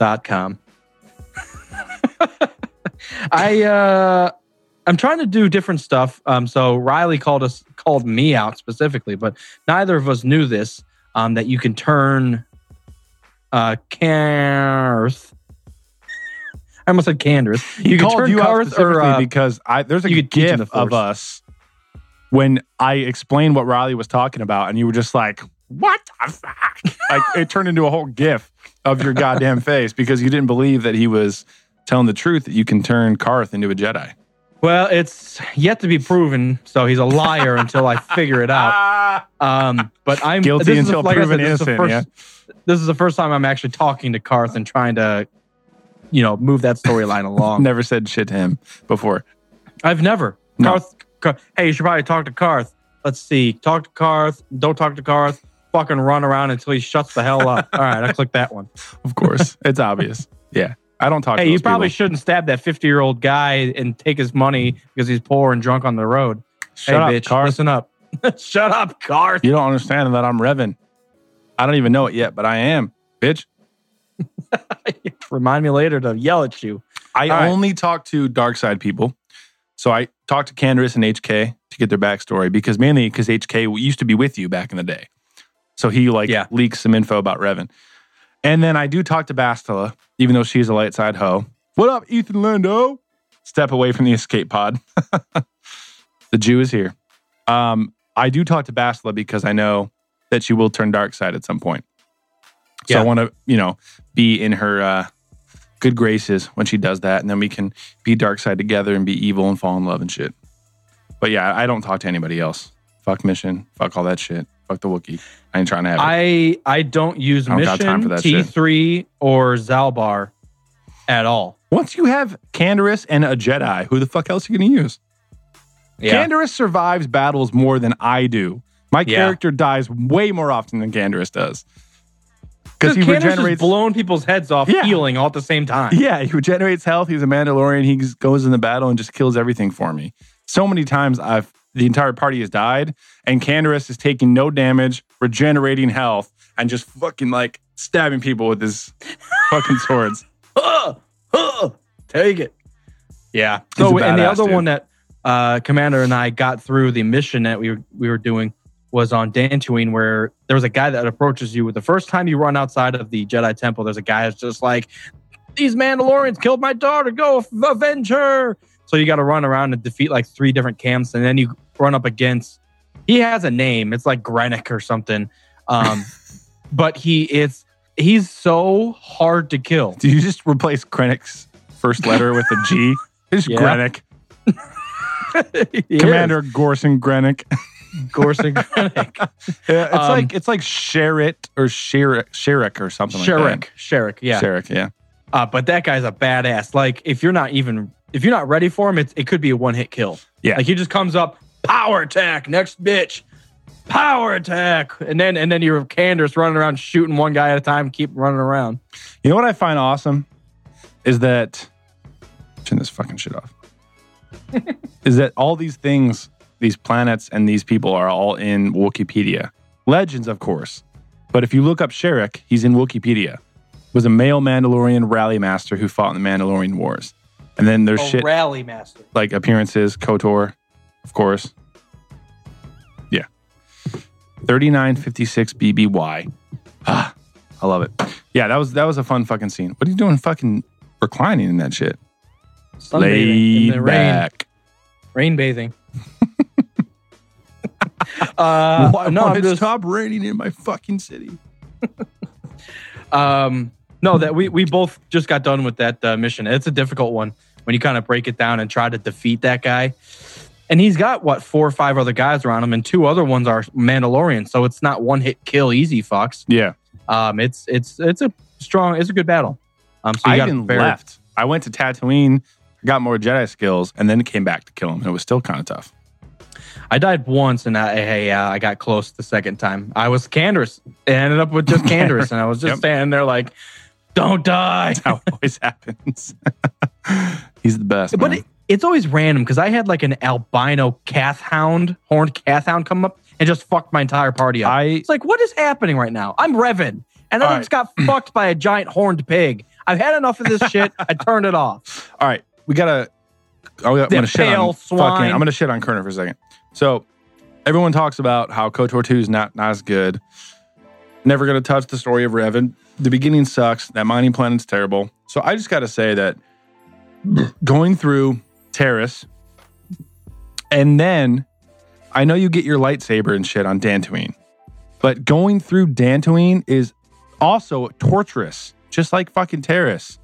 Dot com. I uh I'm trying to do different stuff. Um so Riley called us called me out specifically, but neither of us knew this. Um that you can turn uh Carth. I almost said. He You can called turn you out specifically or uh, because I there's a you could teach in gif the of us when I explained what Riley was talking about, and you were just like, "What the fuck?" like it turned into a whole gif of your goddamn face because you didn't believe that he was telling the truth that you can turn Carth into a Jedi. well, it's yet to be proven, so he's a liar until I figure it out. Um, but I'm Guilty this is the- until like proven said, this is the innocent, first- This is the first time I'm actually talking to Carth and trying to you know move that storyline along. Never said shit to him before. I've never. No. Carth, Kar- hey, you should probably talk to Carth. Let's see. Talk to Carth. Don't talk to Carth. Fucking run around until he shuts the hell up. All right, I clicked that one. Of course, it's obvious. Yeah, I don't talk. to Hey, you probably people. shouldn't stab that 50 year old guy and take his money because he's poor and drunk on the road. Shut hey, up, bitch, Carth. listen up. Shut up, Carth. You don't understand that I'm Revan. I don't even know it yet, but I am, bitch. Remind me later to yell at you. I All right. only talk to dark side people. So I talked to Candace and HK to get their backstory because mainly because HK used to be with you back in the day. So he like Yeah. leaks some info about Revan. And then I do talk to Bastila, even though she's a light side hoe. What up, Ethan Lando? Step away from the escape pod. the Jew is here. Um, I do talk to Bastila because I know that she will turn dark side at some point. So Yeah. I want to, you know, be in her uh, good graces when she does that, and then we can be dark side together and be evil and fall in love and shit. But yeah, I don't talk to anybody else. Fuck mission. Fuck all that shit. Fuck the Wookiee. I ain't trying to have it. I I don't use I don't Mission, time for that. T3, or Zaalbar at all. Once you have Canderous and a Jedi, who the fuck else are you going to use? Yeah. Survives battles more than I do. My Yeah. character dies way more often than Canderous does. Because he regenerates. blowing people's heads off, Yeah. healing all at the same time. Yeah, he regenerates health. He's a Mandalorian. He goes in the battle and just kills everything for me. So many times I've the entire party has died, and Canderous is taking no damage, regenerating health, and just fucking like stabbing people with his fucking swords. Huh, huh, take it. Yeah. So and the other dude. one that uh, Commander and I got through the mission that we were we were doing was on Dantooine, where there was a guy that approaches you with the first time you run outside of the Jedi Temple. There's a guy that's just like, "These Mandalorians killed my daughter. Go avenge her." So you got to run around and defeat like three different camps, and then you run up against. He has a name. It's like Grenick or something. Um, but he it's he's so hard to kill. Do you just replace Grenick's first letter with a G? It's Yeah. Grennick. He Commander Gorson Grennick. is. Gorson Grenick. Yeah, it's Um, like it's like Sherritt or Sherrick, Sherrick or something like Sherrick. that. Sherrick, yeah. Sherrick, yeah. Uh, but that guy's a badass. Like, if you're not even if you're not ready for him, it's, it could be a one hit kill. Yeah. Like he just comes up, power attack, next bitch, power attack, and then and then you're Candace running around shooting one guy at a time, keep running around. You know what I find awesome is that turn this fucking shit off. is that all these things, these planets and these people are all in Wookieepedia. Legends, of course. But if you look up Sherrick, he's in Wookieepedia. Was a male Mandalorian rally master who fought in the Mandalorian Wars. And then there's shit rally master. like appearances, KOTOR, of course. Yeah. 3956 BBY. Ah, I love it. Yeah, that was that was a fun fucking scene. What are you doing fucking reclining in that shit? Sunbathing in Laid the rain, back. rain bathing. uh, Why no, won't I'm just, stop raining in my fucking city? Um, no, that we we both just got done with that uh, mission. It's a difficult one when you kind of break it down and try to defeat that guy. And he's got what four or five other guys around him, and two other ones are Mandalorian. So it's not one hit kill, easy fucks. Yeah. Um, it's it's it's a strong, it's a good battle. Um, so you I even left. I went to Tatooine, got more Jedi skills, and then came back to kill him. And it was still kind of tough. I died once, and I hey, uh, I got close the second time. I was Canderous. It ended up with just Canderous, and I was just Yep. standing there like, "Don't die." How it always happens. He's the best. But it, it's always random because I had like an albino kath hound, horned kath hound come up and just fucked my entire party up. I it's like, what is happening right now? I'm Revan, and I All just got fucked by a giant horned pig. I've had enough of this shit. I turned it off. All right, we gotta. I'm gonna shit on swine. fucking. I'm gonna shit on Kerner for a second. So, everyone talks about how Kotor Two is not not as good. Never gonna touch the story of Revan. The beginning sucks. That mining planet's terrible. So I just gotta say that going through Taris, and then I know you get your lightsaber and shit on Dantooine, but going through Dantooine is also torturous, just like fucking Taris.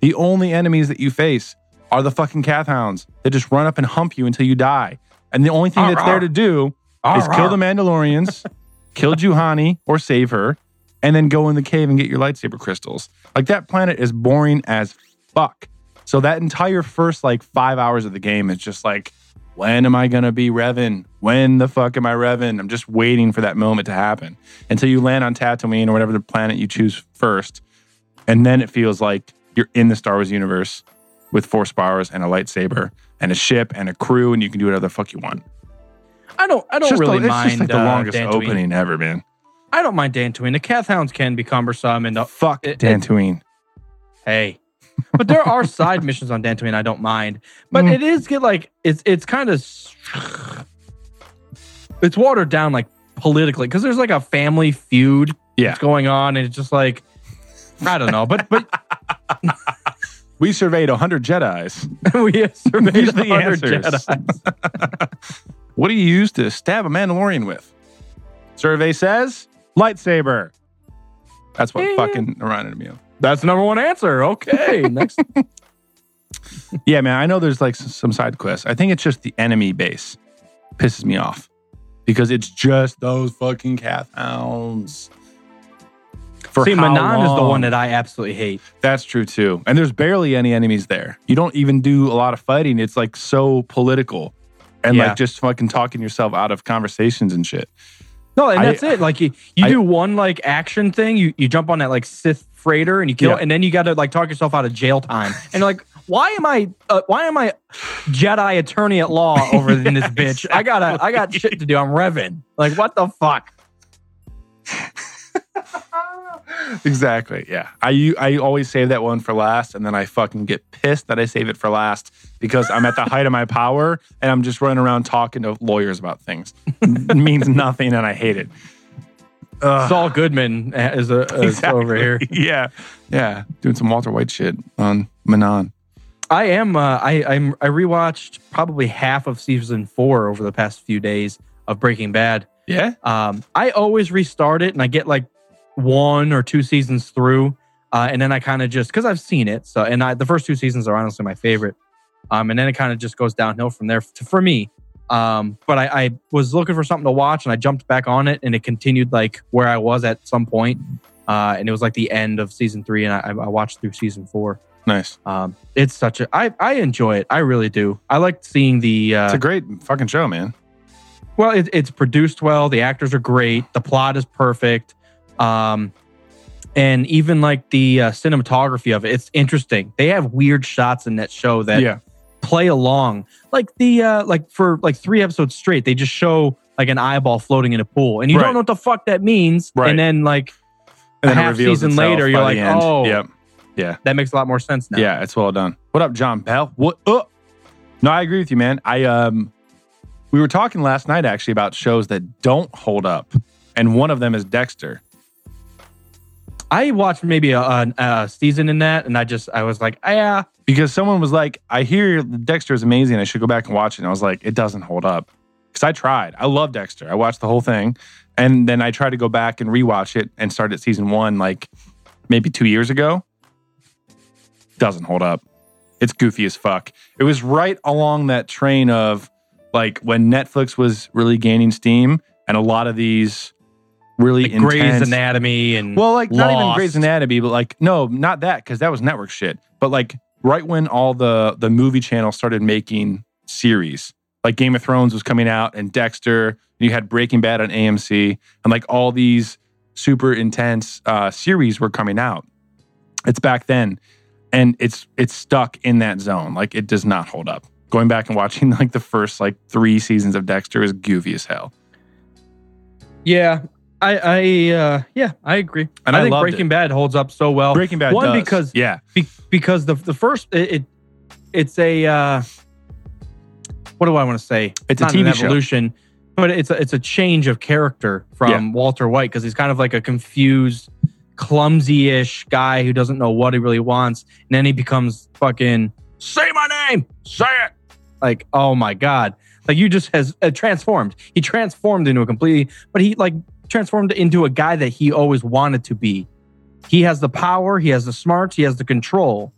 The only enemies that you face are the fucking Kath Hounds that just run up and hump you until you die. And the only thing Arr, that's there to do is kill the Mandalorians, kill Juhani or save her, and then go in the cave and get your lightsaber crystals. Like that planet is boring as fuck. So that entire first like five hours of the game is just like, when am I gonna be Revan? When the fuck am I Revan? I'm just waiting for that moment to happen until you land on Tatooine or whatever the planet you choose first, and then it feels like you're in the Star Wars universe with force powers and a lightsaber and a ship and a crew, and you can do whatever the fuck you want. I don't. I don't really the, it's mind just like the uh, longest Dantooine. opening ever, man. I don't mind Dantooine. The Kath Hounds can be cumbersome, and the, Fuck it- it- Dantooine. hey, but there are side missions on Dantooine I don't mind. But Mm. it is get like it's it's kind of it's watered down like politically because there's like a family feud Yeah. that's going on, and it's just like I don't know. But but We surveyed 100 Jedi's. we surveyed These 100 answers. Jedi. What do you use to stab a Mandalorian with? Survey says lightsaber. That's what Yeah. fucking reminded me of. That's the number one answer. Okay, next. Yeah, man. I know there's like some side quests. I think it's just the enemy base pisses me off because it's just those fucking Kath hounds. For See, how Manaan is the one that I absolutely hate. That's true too. And there's barely any enemies there. You don't even do a lot of fighting. It's like so political and Yeah. like just fucking talking yourself out of conversations and shit. No, and I- that's it. Like you, you I- do one like action thing. You you jump on that like Sith freighter and you kill, Yeah. and then you got to like talk yourself out of jail time. And like, why am I uh, why am I Jedi attorney at law over in this bitch? I gotta I got shit to do. I'm Revan. Like what the fuck? Exactly. Yeah. I I always save that one for last and then I fucking get pissed that I save it for last because I'm at the height of my power and I'm just running around talking to lawyers about things. It means nothing and I hate it. Ugh. Saul Goodman is, a, is over here. yeah. Yeah. Doing some Walter White shit on Manaan. I am. Uh, I I'm, I rewatched probably half of season four over the past few days of Breaking Bad. Yeah. Um, I always restart it and I get like one or two seasons through, uh, and then I kind of just because I've seen it. So, and I, the first two seasons are honestly my favorite. Um, and then it kind of just goes downhill from there to, for me. Um, but I, I was looking for something to watch and I jumped back on it and it continued like where I was at some point. Uh, and it was like the end of season three, and I, I watched through season four. Nice. Um, it's such a I I enjoy it. I really do. I like seeing the uh, It's a great fucking show, man. well, it, it's produced well. The actors are great. The plot is perfect. Um, and even like the uh, cinematography of it, it's interesting. They have weird shots in that show that yeah. play along. Like the uh, like for like three episodes straight, they just show like an eyeball floating in a pool, and you Right. don't know what the fuck that means. Right. And then like And a half season later, you're like, end. oh, Yep. Yeah, that makes a lot more sense now. Yeah, it's well done. What up, John Bell? What up? No, I agree with you, man. I um we were talking last night actually about shows that don't hold up. And one of them is Dexter. I watched maybe a, a, a season in that, and I just I was like, "Ah, yeah, Because someone was like, I hear Dexter is amazing. I should go back and watch it. And I was like, it doesn't hold up. Because I tried. I love Dexter. I watched the whole thing. And then I tried to go back and rewatch it and start at season one like maybe two years ago. Doesn't hold up. It's goofy as fuck. It was right along that train of like when Netflix was really gaining steam and a lot of these really like Grey's intense- Anatomy and well, like not even Lost. Grey's Anatomy, but like no, not that because that was network shit. But like right when all the the movie channel started making series, like Game of Thrones was coming out and Dexter, and you had Breaking Bad on AMC, and like all these super intense uh, series were coming out. It's back then, and it's it's stuck in that zone. Like it does not hold up. Going back and watching like the first like three seasons of Dexter is goofy as hell. Yeah, I, I, uh, yeah, I agree. And I I think Breaking it. Bad holds up so well. Breaking Bad, one does. because yeah, be, because the the first it, it it's a uh, what do I want to say? It's a Not an TV show. but it's a, it's a change of character from Yeah. Walter White because he's kind of like a confused, clumsy-ish guy who doesn't know what he really wants, and then he becomes fucking say my name, say it. Like oh my god, like you just has uh, transformed. He transformed into a completely, but he like transformed into a guy that he always wanted to be. He has the power, he has the smarts, he has the control.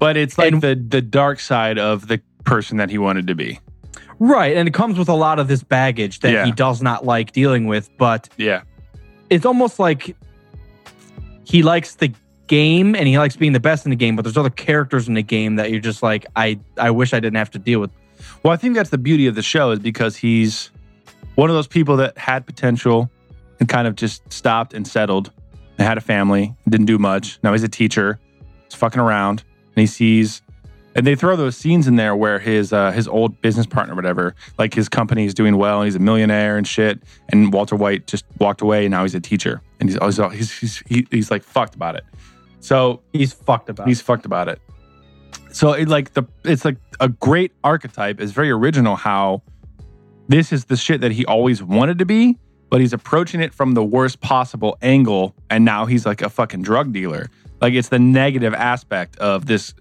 but it's like And- the the dark side of the person that he wanted to be. Right. And it comes with a lot of this baggage that Yeah. he does not like dealing with, but Yeah, it's almost like he likes the game and he likes being the best in the game, but there's other characters in the game that you're just like, I I wish I didn't have to deal with. Well, I think that's the beauty of the show is because he's one of those people that had potential and kind of just stopped and settled and had a family, didn't do much. Now he's a teacher, he's fucking around, and he sees. And they throw those scenes in there where his uh, his old business partner, whatever, like his company is doing well and he's a millionaire and shit. And Walter White just walked away and now he's a teacher and he's always he's he's, he, he's like fucked about it. So He's fucked about. He's it. fucked about it. So it like the it's like a great archetype. It's very original how this is the shit that he always wanted to be, but he's approaching it from the worst possible angle, and now he's like a fucking drug dealer. Like it's the negative aspect of this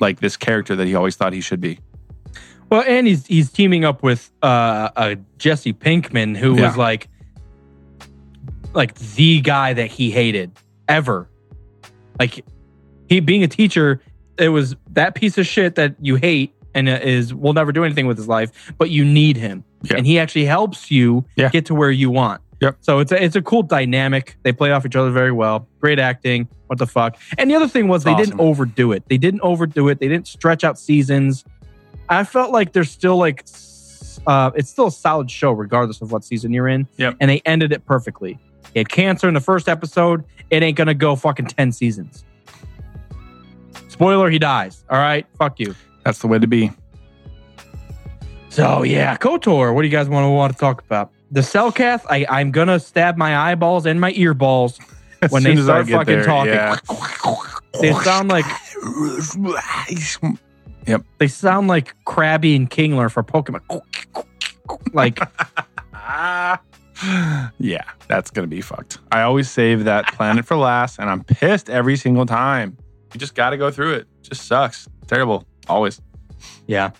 like this character that he always thought he should be. Well, and he's he's teaming up with uh, uh Jesse Pinkman, who Yeah. was like like the guy that he hated ever. Like he being a teacher, it was that piece of shit that you hate and is will never do anything with his life, but you need him, Yeah. and he actually helps you Yeah. get to where you want. Yep. So it's a, it's a cool dynamic. They play off each other very well. Great acting. What the fuck? And the other thing was they awesome. didn't overdo it. They didn't overdo it. They didn't stretch out seasons. I felt like there's still like uh, it's still a solid show regardless of what season you're in. Yep. And they ended it perfectly. He had cancer in the first episode. It ain't gonna go fucking ten seasons. Spoiler: He dies. All right, fuck you. That's the way to be. So yeah, Kotor. What do you guys want to want to talk about? The Selkath. I I'm gonna stab my eyeballs and my earballs As when soon they as I start get fucking there, talking. yeah. They sound like Yep. they sound like Krabby and Kingler for Pokemon. Like Ah. yeah, that's gonna be fucked. I always save that planet for last, and I'm pissed every single time. You just got to go through it. Just sucks. Terrible. Always. yeah.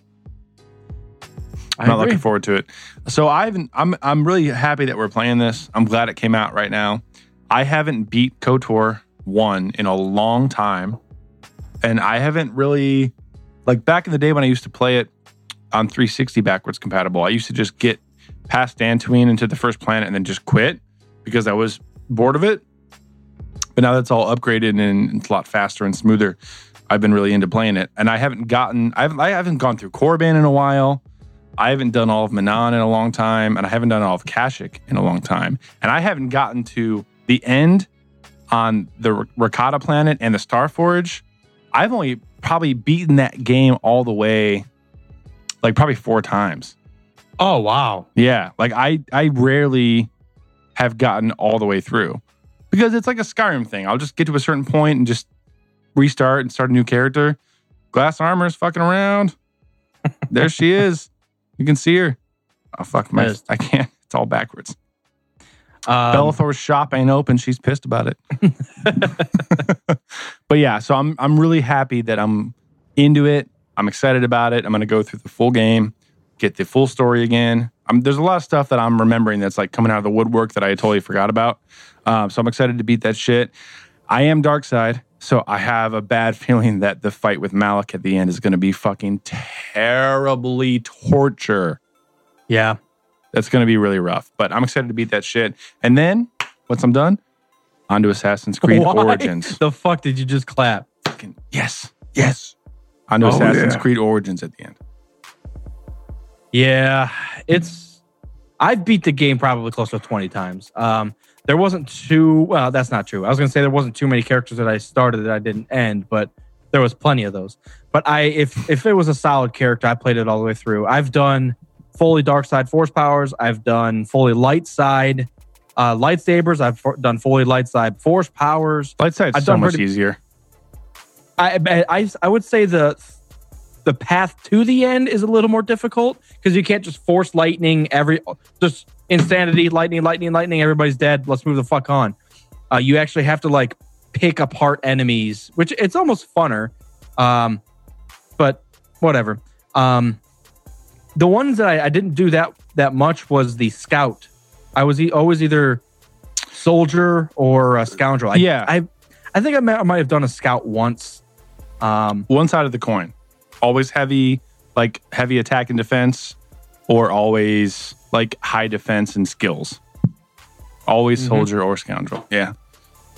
I I'm not agree. looking forward to it. So I haven't. I'm. I'm really happy that we're playing this. I'm glad it came out right now. I haven't beat Kotor one in a long time, and I haven't really like back in the day when I used to play it on 360 backwards compatible. I used to just get past Dantooine into the first planet and then just quit because I was bored of it. But now that's all upgraded and it's a lot faster and smoother. I've been really into playing it, and I haven't gotten. I haven't. I haven't gone through Korriban in a while. I haven't done all of Manaan in a long time, and I haven't done all of Kashyyyk in a long time, and I haven't gotten to the end on the R- Rakata planet and the Starforge. I've only probably beaten that game all the way, like probably four times. Oh wow. Yeah, like I I rarely have gotten all the way through because it's like a Skyrim thing. I'll just get to a certain point and just restart and start a new character. Glass armor's fucking around. there she is. You can see her. Oh fuck my! I can't. It's all backwards. Um, Bellathor's shop ain't open. She's pissed about it. but yeah, so I'm I'm really happy that I'm into it. I'm excited about it. I'm going to go through the full game, get the full story again. I'm, there's a lot of stuff that I'm remembering that's like coming out of the woodwork that I totally forgot about. Um, so I'm excited to beat that shit. I am dark side, so I have a bad feeling that the fight with Malak at the end is going to be fucking terribly torture. yeah. That's going to be really rough. But I'm excited to beat that shit. And then once I'm done, on to Assassin's Creed Why Origins. The fuck did you just clap? Fucking yes, yes. On to Oh, Assassin's yeah. Creed Origins at the end. Yeah, it's. I've beat the game probably close to twenty times. Um, there wasn't too. Well, that's not true. I was gonna say there wasn't too many characters that I started that I didn't end, but there was plenty of those. But I, if if it was a solid character, I played it all the way through. I've done fully dark side force powers. I've done fully light side uh, lightsabers. I've for, done fully light side force powers. Light side's I've so done much pretty- easier. I, I I would say the the path to the end is a little more difficult because you can't just force lightning every just insanity lightning lightning lightning everybody's dead. Let's move the fuck on. Uh, you actually have to like pick apart enemies which it's almost funner um but whatever. Um the ones that I, I didn't do that that much was the scout. I was e- always either soldier or a scoundrel. I, Yeah. i i think I might, I might have done a scout once. Um One side of the coin. Always heavy, like heavy attack and defense, or always like high defense and skills. Always Mhm. soldier or scoundrel. Yeah.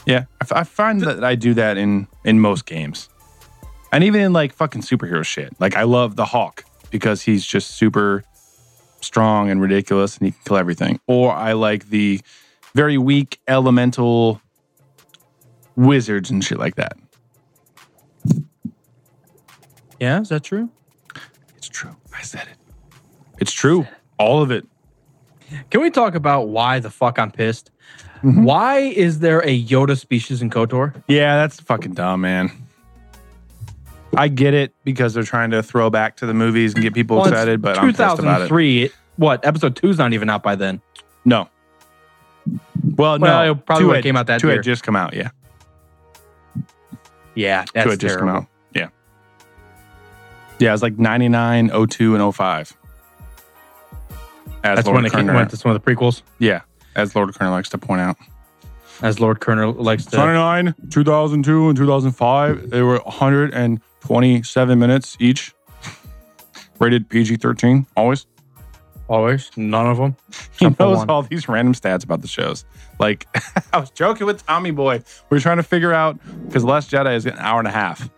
Yeah, I, f- I find that I do that in in most games, and even in like fucking superhero shit. Like I love the Hawk because he's just super strong and ridiculous, and he can kill everything. Or I like the very weak elemental wizards and shit like that. Yeah, is that true? It's true. I said it. It's true. All of it. Can we talk about why the fuck I'm pissed? Mm-hmm. Why is there a Yoda species in KOTOR? Yeah, that's fucking dumb, man. I get it because they're trying to throw back to the movies and get people Well, excited, but I'm pissed about it. 2003. it- What episode two's not even out by then? No. Well, no. It probably two had- came out that two year. had just come out. Yeah, Yeah, two that's had just come out. Yeah, yeah. It was like 99, 02, and 05. As That's Lord when it came, Kerner, went to some of the prequels, yeah, as Lord Kerner likes to point out. as Lord Kerner likes to. 99, 2002, and 2005. They were 127 minutes each. Rated PG 13, always. Always, none of them. He knows one. all these random stats about the shows. Like, I was joking with Tommy Boy. We were trying to figure out because Last Jedi is an hour and a half.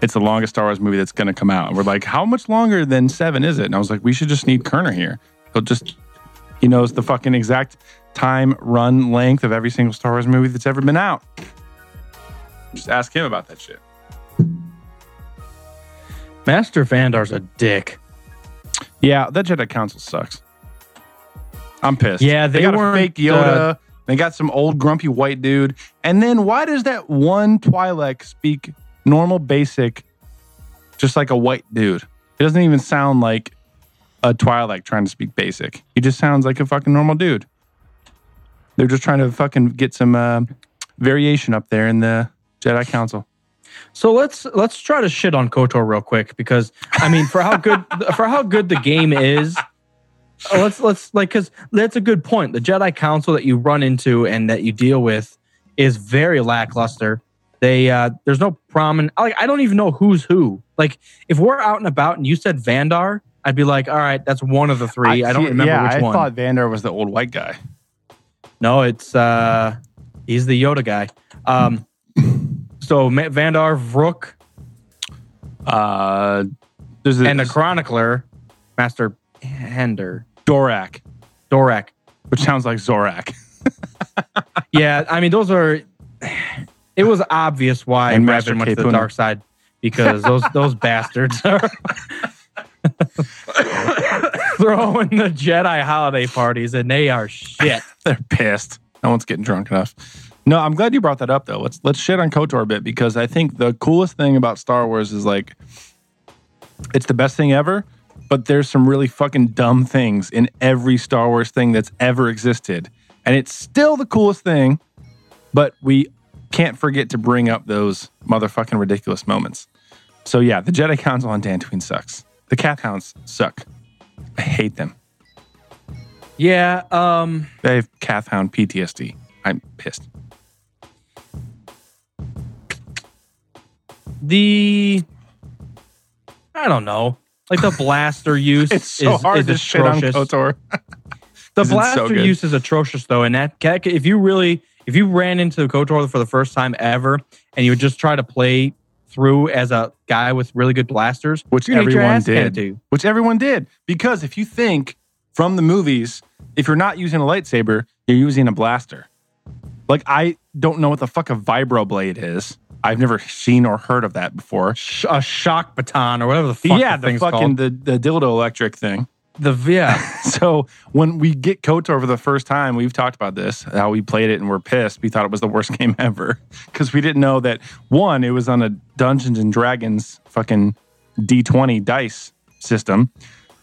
It's the longest Star Wars movie that's going to come out. And we're like, how much longer than seven is it? And I was like, we should just need Kerner here. He'll just, he knows the fucking exact time, run, length of every single Star Wars movie that's ever been out. Just ask him about that shit. Master Vandar's a dick. Yeah, that Jedi Council sucks. I'm pissed. Yeah, they got a fake Yoda. uh, they got some old grumpy white dude. And then why does that one Twi'lek speak normal basic, just like a white dude? It doesn't even sound like a Twi'lek trying to speak basic. He just sounds like a fucking normal dude. They're just trying to fucking get some uh, variation up there in the Jedi Council. So let's let's try to shit on Kotor real quick because I mean for how good for how good the game is, uh, let's let's like because that's a good point. The Jedi Council that you run into and that you deal with is very lackluster. They uh there's no prominent like I don't even know who's who. Like if we're out and about and you said Vandar, I'd be like, all right, that's one of the three. I, don't remember yeah, which I one. I thought Vandar was the old white guy. No, it's uh he's the Yoda guy. Um so Ma- Vandar, Vrook, Uh, there's a, and the chronicler, Master Hender, Dorak, Dorak. which sounds like Zorak. Yeah, I mean those are. It was obvious why And Master Revan went to the dark side because those those bastards are throwing the Jedi holiday parties and they are shit. They're pissed. No one's getting drunk enough. No, I'm glad you brought that up though. Let's let's shit on KOTOR a bit because I think the coolest thing about Star Wars is like it's the best thing ever, but there's some really fucking dumb things in every Star Wars thing that's ever existed. And it's still the coolest thing, but we can't forget to bring up those motherfucking ridiculous moments. So yeah, the Jedi Council on Dantooine sucks. The Kath Hounds suck. I hate them. Yeah, um, They have Kath Hound PTSD. I'm pissed. the I don't know, like the blaster use It's so is, hard is to shit on. KOTOR. the it's so blaster use is atrocious though, and that that- if you really if you ran into KOTOR for the first time ever and you would just try to play through as a guy with really good blasters, which you're gonna get your everyone did. Which everyone did. Because if you think from the movies, if you're not using a lightsaber, you're using a blaster. Like I don't know what the fuck a vibroblade is. I've never seen or heard of that before. Sh- a shock baton or whatever the fuck yeah, the the fucking called. the, the dildo electric thing. The yeah, So when we get KOTOR for the first time, we've talked about this, how we played it and we're pissed. We thought it was the worst game ever because we didn't know that one, it was on a Dungeons and Dragons fucking D20 dice system,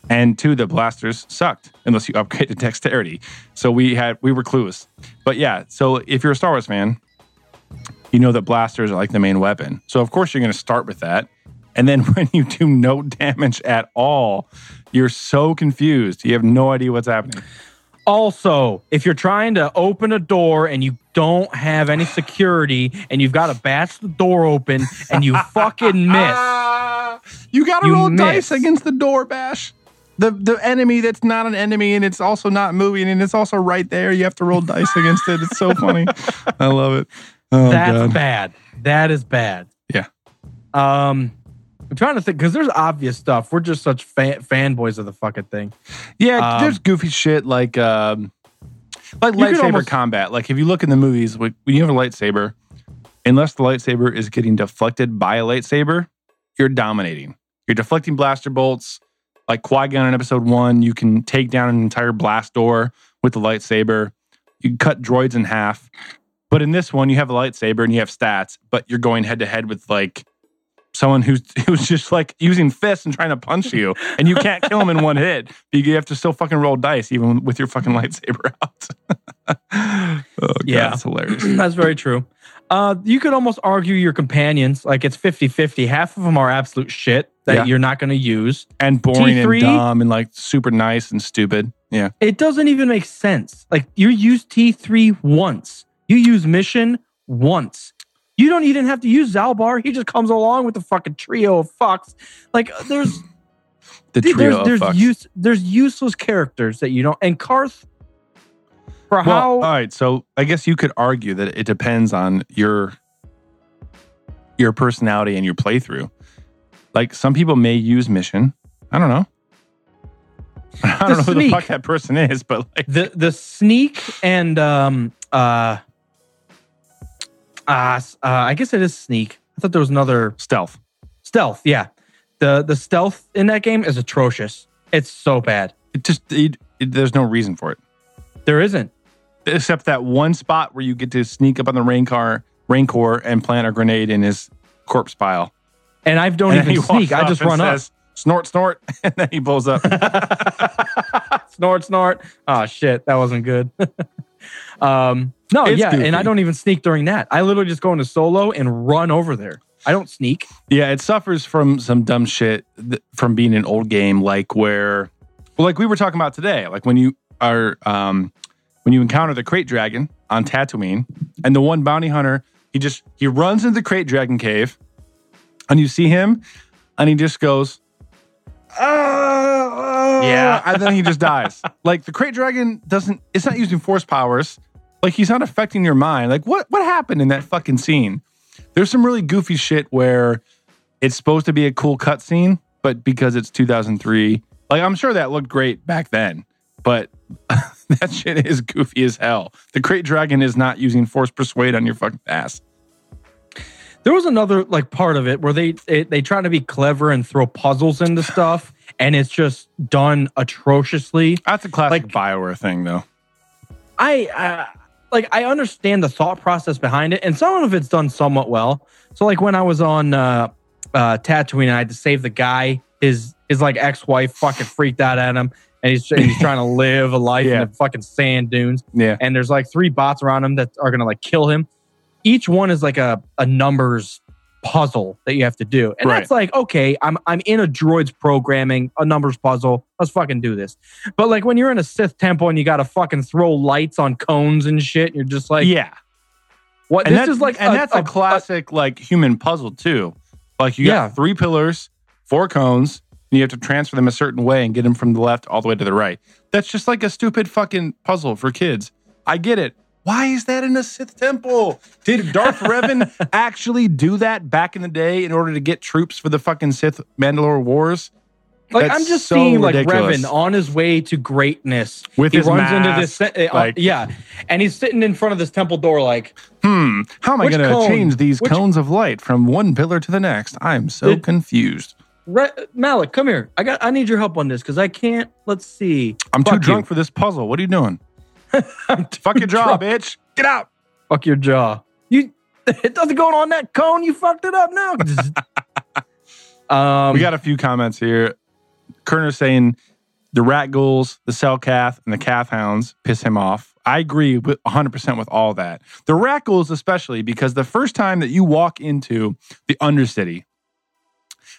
and two, the blasters sucked unless you upgrade to dexterity. So we had we were clueless. But yeah, so if you're a Star Wars fan, you know that blasters are like the main weapon. So of course you're going to start with that. And then when you do no damage at all, you're so confused. You have no idea what's happening. Also, if you're trying to open a door and you don't have any security and you've got to bash the door open and you fucking miss, you got to roll miss. dice against the door bash. The the enemy that's not an enemy and it's also not moving and it's also right there. You have to roll dice against it. It's so funny. I love it. Oh, That's God. bad. That is bad. Yeah. Um, I'm trying to think because there's obvious stuff. We're just such fan, fanboys of the fucking thing. Yeah, Um, there's goofy shit like um, like lightsaber almost- combat. Like if you look in the movies, when you have a lightsaber, unless the lightsaber is getting deflected by a lightsaber, you're dominating. You're deflecting blaster bolts. Like Qui Gon in Episode One, you can take down an entire blast door with the lightsaber. You can cut droids in half. But in this one, you have a lightsaber and you have stats, but you're going head to head with like someone who's who's just like using fists and trying to punch you, and you can't kill him in one hit. But you have to still fucking roll dice even with your fucking lightsaber out. oh, God, Yeah. it's hilarious. That's very true. Uh, you could almost argue your companions like it's 50 50. Half of them are absolute shit that Yeah. you're not going to use. And boring T3? and dumb and like super nice and stupid. Yeah. It doesn't even make sense. Like you use T3 once, you use Mission once. You don't even have to use Zaalbar. He just comes along with the fucking trio of fucks. Like there's The Dude, trio there's of there's fucks. use there's useless characters that you don't and Carth for well, how all right. So I guess you could argue that it depends on your your personality and your playthrough. Like some people may use mission. I don't know. I don't The know who the fuck that person is, but like the the sneak and um uh uh, uh I guess it is sneak. I thought there was another stealth. stealth. Yeah. The the stealth in that game is atrocious. It's so bad. It just it, it- there's no reason for it. There isn't. except that one spot where you get to sneak up on the rancor, rain core, and plant a grenade in his corpse pile. And I don't And even sneak. I just run says, Snort, snort, and then he blows up. up. snort, snort. Oh shit, that wasn't good. um no, It's yeah, goofy. and I don't even sneak during that. I literally just go into solo and run over there. I don't sneak. yeah, it suffers from some dumb shit th- from being an old game, like where, well, like we were talking about today, like when you are, um, when you encounter the krayt dragon on Tatooine, and the one bounty hunter, he just he runs into the krayt dragon cave, and you see him, and he just goes, "Ah," Yeah. and then he just dies. like the krayt dragon doesn't, it's not using force powers, like he's not affecting your mind. Like what what happened in that fucking scene? There's some really goofy shit where it's supposed to be a cool cutscene, but because it's 2003, like I'm sure that looked great back then, but that shit is goofy as hell. The krayt dragon is not using force persuade on your fucking ass. There was another like part of it where they it, they try to be clever and throw puzzles into stuff, and it's just done atrociously. That's a classic Like- Bioware thing, though. I uh, like I understand the thought process behind it, and some of it's done somewhat well. So like when I was on uh, uh, Tatooine, and I had to save the guy. His his like ex wife fucking freaked out at him, and he's he's trying to live a life Yeah. in the fucking sand dunes. Yeah. and there's like three bots around him that are gonna like kill him. Each one is like a a numbers puzzle that you have to do, and Right. that's like okay, I'm I'm in a droid's programming, a numbers puzzle. Let's fucking do this. But like when you're in a Sith temple and you got to fucking throw lights on cones and shit, you're just like, yeah. what? and This is like, and that's a, classic like human puzzle too. Like you Yeah. got three pillars, four cones, and you have to transfer them a certain way and get them from the left all the way to the right. That's just like a stupid fucking puzzle for kids. I get it. Why is that in a Sith temple? Did Darth Revan actually do that back in the day in order to get troops for the fucking Sith Mandalore Wars? Like That's I'm just so seeing like ridiculous. Revan on his way to greatness. With he his runs into this, uh, like- yeah, and he's sitting in front of this temple door, like, Hmm. How am I going to change these Which- cones of light from one pillar to the next? I'm so confused. Re- Malak, come here. I got, I need your help on this because I can't. Let's see. I'm too drunk you. for this puzzle. What are you doing? Fuck your jaw, drunk. bitch. Get out. Fuck your jaw. You, it doesn't go on that cone. You fucked it up now. um, we got a few comments here. Kerner saying the rakghouls, the Selkath, and the kath hounds piss him off. I agree with 100% with all that. The rakghouls, especially because the first time that you walk into the Undercity,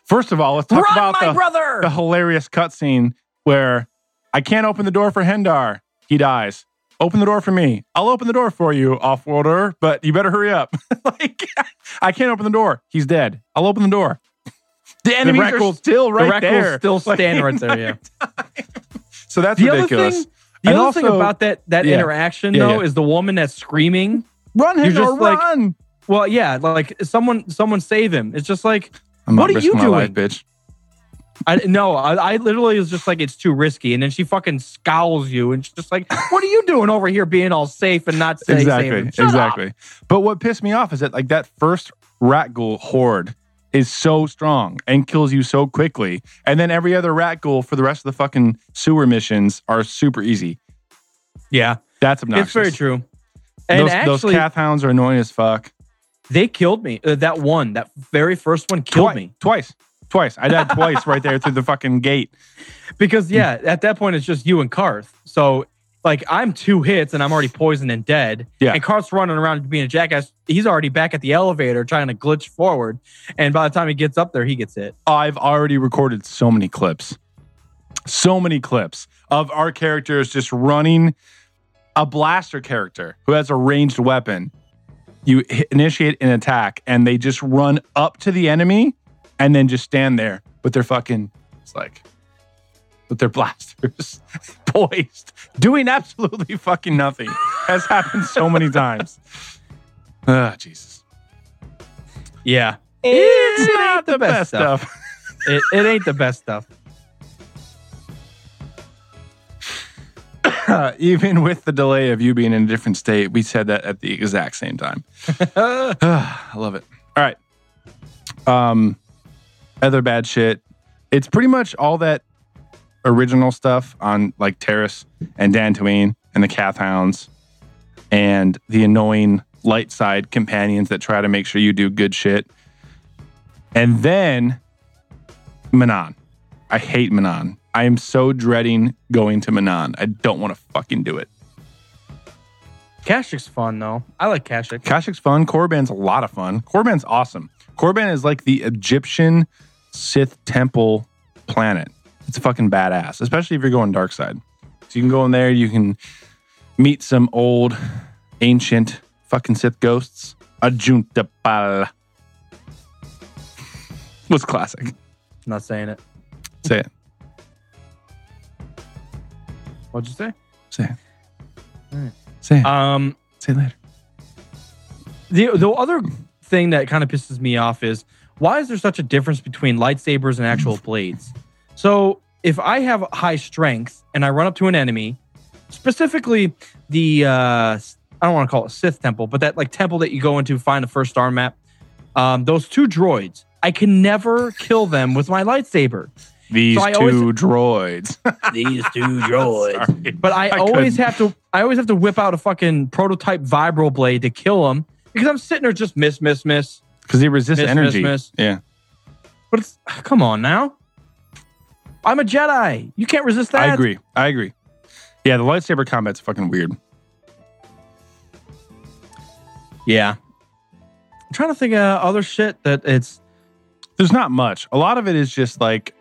first of all, let's talk run, about the, the hilarious cutscene where I can't open the door for Hendar. He dies. Open the door for me. I'll open the door for you, off-worlder, but you better hurry up. like, I can't open the door. He's dead. I'll open the door. The enemies are Rakghouls- still the right Rakghouls there. still Like, standing right there. Yeah. So that's The other ridiculous. thing, the And other thing about that that Yeah. interaction Yeah, though yeah. is the woman that's screaming. run, you're just like- run. Well, yeah, like someone someone save him. It's just like I'm What are you my life, doing? bitch. I no, I, I literally was just like it's too risky, and then she fucking scowls you, and she's just like, "What are you doing over here, being all safe and not saying exactly, exactly. But what pissed me off is that like that first rakghoul horde is so strong and kills you so quickly, and then every other rakghoul for the rest of the fucking sewer missions are super easy. Yeah, That's obnoxious. it's very true. And those, actually, those kath hounds are annoying as fuck. they killed me. Uh, that one, that very first one, killed Twi- me twice, twice. I died twice right there through the fucking gate. because yeah, at that point it's just you and Carth. So like I'm two hits and I'm already poisoned and dead. Yeah. And Carth's running around being a jackass. He's already back at the elevator trying to glitch forward, and by the time he gets up there, he gets hit. I've already recorded so many clips, so many clips of our characters just running a blaster character who has a ranged weapon. You initiate an attack and they just run up to the enemy and then just stand there with their fucking, it's like, with their blasters poised, doing absolutely fucking nothing. Has happened so many times. Ah, Jesus. Yeah, It's It not the best stuff. it, it ain't the best stuff. even with the delay of you being in a different state, we said that at the exact same time. I love it. All right. Um, other bad shit. It's pretty much all that original stuff on like Taris and Dantooine and the Kath Hounds and the annoying light side companions that try to make sure you do good shit. And then Manaan. I hate Manaan. I am so dreading going to Manaan. I don't want to fucking do it. Kashyyyk's fun though. I like Kashyyyk. Kashyyyk's fun. Korriban's a lot of fun. Korriban's awesome. Korriban is like the Egyptian Sith temple planet. It's fucking badass, especially if you're going dark side. So you can go in there, you can meet some old, ancient fucking Sith ghosts. Ajunta Pall. Was classic. Not saying it. Say it. What'd you say? Say it. Hmm. Say it. Um, Say it later. the the other thing that kind of pisses me off is why is there such a difference between lightsabers and actual blades? So if I have high strength and I run up to an enemy, specifically the uh, I don't want to call it Sith temple, but that like temple that you go into find the first star map. Um, those two droids, I can never kill them with my lightsaber. These So two always- droids. These two droids. Sorry. But I, I always couldn't. have to I always have to whip out a fucking prototype vibro blade to kill them because I'm sitting there just miss, miss, miss. Because he resist Miss, energy. miss, miss. Yeah. But it's come on now. I'm a Jedi. You can't resist that. I agree. I agree. Yeah, the lightsaber combat's fucking weird. Yeah. I'm trying to think of other shit that it's There's not much. A lot of it is just like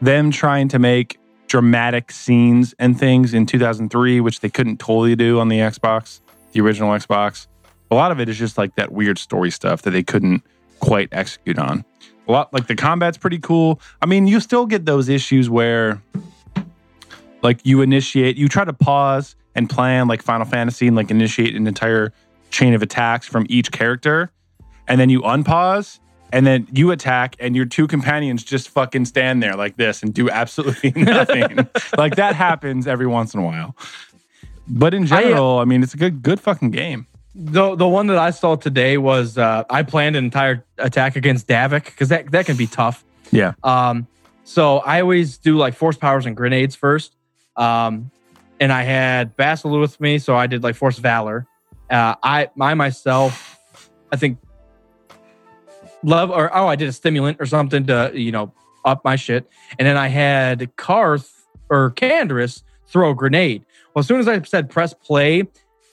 them trying to make dramatic scenes and things in 2003, which they couldn't totally do on the Xbox, the original Xbox. A lot of it is just like that weird story stuff that they couldn't quite execute on. A lot like the combat's pretty cool. I mean, you still get those issues where like you initiate, you try to pause and plan like Final Fantasy and like initiate an entire chain of attacks from each character, and then you unpause and then you attack and your two companions just fucking stand there like this and do absolutely nothing. like that happens every once in a while. But in uh, general, I, mean, it's a good good fucking game. The the one that I saw today was uh, I planned an entire attack against Davik because that that can be tough. Yeah. Um, so I always do like force powers and grenades first. Um, and I had Bastila with me, so I did like force valor. Uh, I I myself, I think love or oh I did a stimulant or something to you know up my shit, and then I had Carth or Canderous throw a grenade. Well, as soon as I said press play,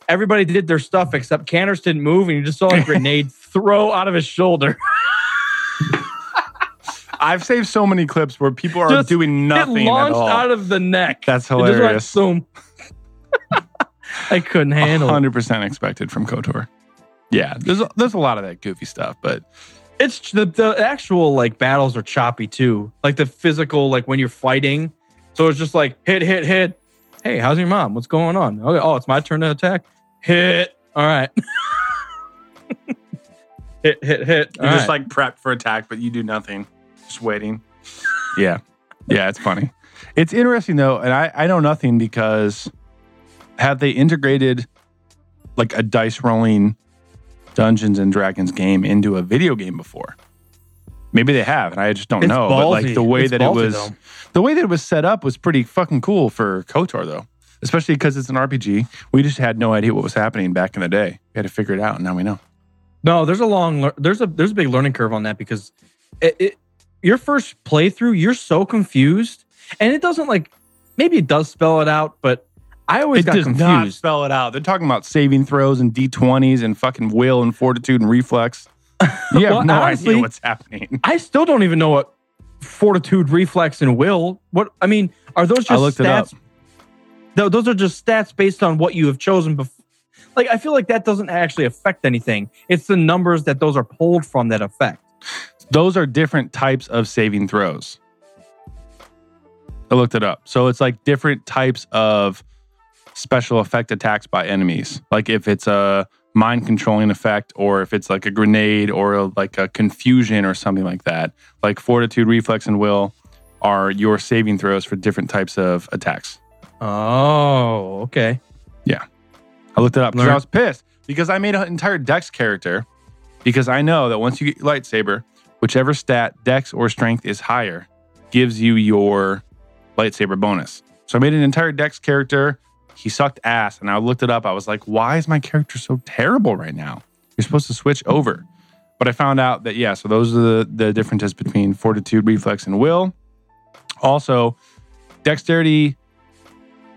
everybody did their stuff except Canderous didn't move, and you just saw a grenade throw out of his shoulder. I've saved so many clips where people are Just doing nothing it at launched all. out of the neck. That's went hilarious. boom. I couldn't handle it. Hundred percent expected from Kotor. Yeah, there's a, there's a lot of that goofy stuff, but It's the, the actual like battles are choppy too. Like the physical, like when you're fighting. So it's just like hit, hit, hit. Hey, how's your mom? What's going on? Okay, oh, it's my turn to attack. Hit. All right. Hit, hit, hit. You're just right. like prepped for attack, but you do nothing, just waiting. yeah, yeah, it's funny. It's interesting though, and I I know nothing because have they integrated like a dice rolling Dungeons and Dragons game into a video game before? Maybe they have, and I just don't It's know. But like the way It's that it was, though. the way that it was set up was pretty fucking cool for Kotor though. Especially because it's an RPG. We just had no idea what was happening back in the day. We had to figure it out, and now we know. No, there's a long, there's a there's a big learning curve on that because it, it your first playthrough, you're so confused, and it doesn't like maybe it does spell it out, but I always it got does not confused. spell it out. They're talking about saving throws and d20s and fucking will and fortitude and reflex. You have Well, no honestly- idea what's happening. I still don't even know what fortitude, reflex, and will. What I mean, are those just I looked it up. stats? Tho- those are just stats based on what you have chosen before. Like I feel like that doesn't actually affect anything. It's the numbers that those are pulled from that affect. Those are different types of saving throws. I looked it up. So it's like different types of special effect attacks by enemies. Like if it's a mind controlling effect or if it's like a grenade or a, like a confusion or something like that. Like fortitude, reflex, and will are your saving throws for different types of attacks. Oh, okay. Yeah. I looked it up because I was pissed because I made an entire Dex character because I know that once you get your lightsaber, whichever stat, Dex or Strength is higher, gives you your lightsaber bonus. So I made an entire Dex character. He sucked ass, and I looked it up. I was like, "Why is my character so terrible right now?" You're supposed to switch over, but I found out that yeah. So those are the the differences between Fortitude, Reflex, and Will. Also, Dexterity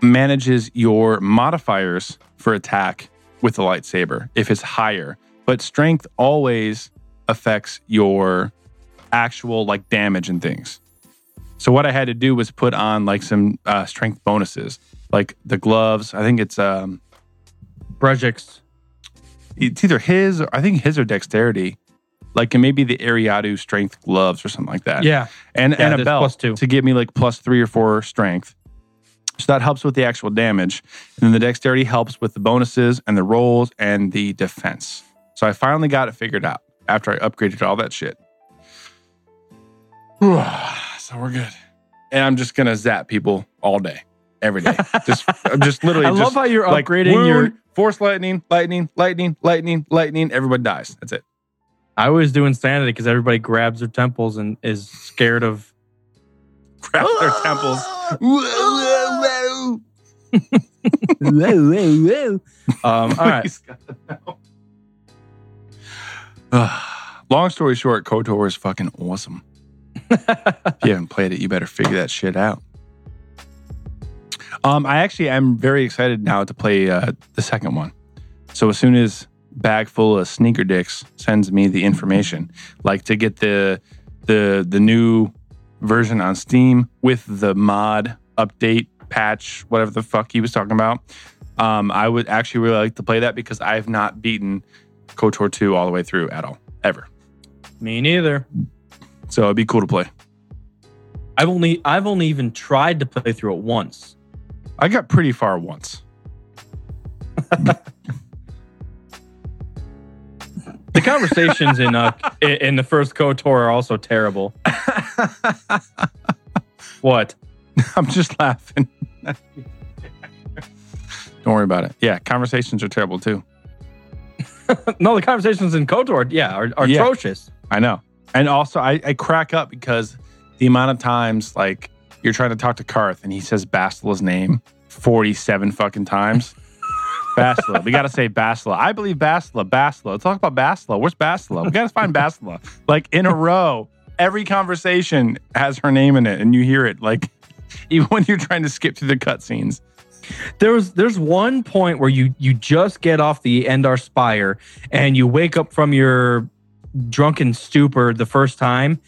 manages your modifiers for attack with the lightsaber if it's higher, but strength always affects your actual like damage and things. So what I had to do was put on like some uh, strength bonuses, like the gloves. I think it's um Brejik's. it's either his or I think his or dexterity, like and maybe the Ariadu strength gloves or something like that. Yeah. and Yeah, and a belt plus two. to give me like plus three or four strength. So that helps with the actual damage. And then the dexterity helps with the bonuses and the rolls and the defense. So I finally got it figured out after I upgraded all that shit. so we're good. And I'm just gonna zap people all day, every day. Just I'm just literally I love how you're like upgrading wound, your. force lightning, lightning, lightning, lightning, lightning. Everybody dies. That's it. I always do insanity because everybody grabs their temples and is scared of. Grab their temples. um, all right. Please, God, no. Long story short, KOTOR is fucking awesome. if you haven't played it, you better figure that shit out. Um, I actually am very excited now to play uh, the second one. So as soon as bag full of sneaker dicks sends me the information, like to get the the the new version on Steam with the mod update patch, whatever the fuck he was talking about. Um, I would actually really like to play that because I have not beaten KOTOR 2 all the way through at all, ever. Me neither. So it'd be cool to play. I've only I've only even tried to play through it once. I got pretty far once. The conversations in uh in- in the first KOTOR are also terrible. What? I'm just laughing. Don't worry about it. Yeah, conversations are terrible too. No, the conversations in KOTOR, yeah, are, are Yeah. atrocious. I know. And also, I, I crack up because the amount of times, like, you're trying to talk to Karth and he says Bastila's name 47 fucking times. Bastila. We got to say Bastila. I believe Bastila. Bastila. Let's talk about Bastila. Where's Bastila? We got to find Bastila. Like, in a row, every conversation has her name in it and you hear it. Like, even when you're trying to skip through the cutscenes. There was there's one point where you you just get off the Endar Spire and you wake up from your drunken stupor the first time.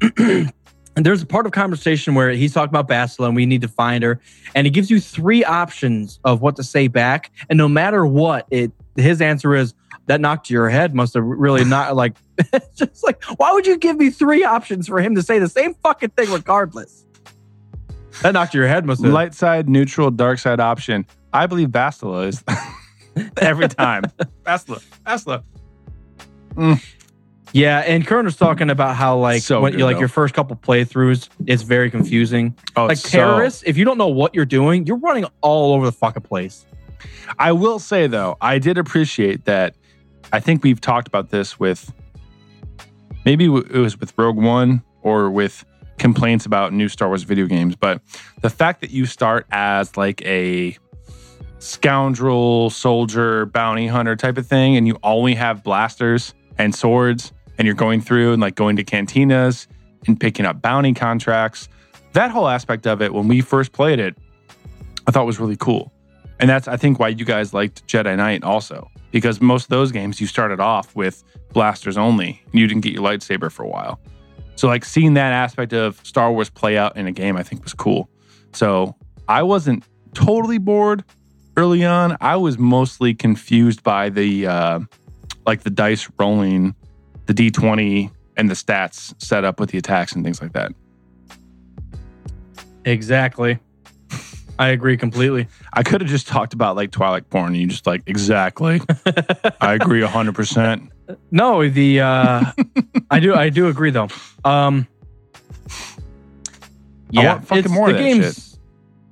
and there's a part of conversation where he's talking about Bastila and we need to find her. And he gives you three options of what to say back. And no matter what, it his answer is that knocked your head must have really not like just like why would you give me three options for him to say the same fucking thing regardless? That knocked your head must have Light side, neutral, dark side option. I believe Bastila is every time. Bastila. Bastila. Mm. Yeah, and Kern was talking about how like So when good, like though. your first couple playthroughs, it's very confusing. Oh, like so- terrorists, if you don't know what you're doing, you're running all over the fucking place. I will say though, I did appreciate that. I think we've talked about this with maybe it was with Rogue One or with complaints about new Star Wars video games, but the fact that you start as like a scoundrel, soldier, bounty hunter type of thing, and you only have blasters and swords, and you're going through and like going to cantinas and picking up bounty contracts. That whole aspect of it, when we first played it, I thought was really cool. And that's, I think, why you guys liked Jedi Knight also, because most of those games you started off with blasters only, and you didn't get your lightsaber for a while. So, like, seeing that aspect of Star Wars play out in a game, I think was cool. So, I wasn't totally bored early on. I was mostly confused by the, uh, like, the dice rolling, the D20, and the stats set up with the attacks and things like that. Exactly. I agree completely. I could have just talked about like Twilight porn. You just like exactly. I agree hundred percent. No, the uh I do I do agree though. Um Yeah, fucking it's- more the of that game's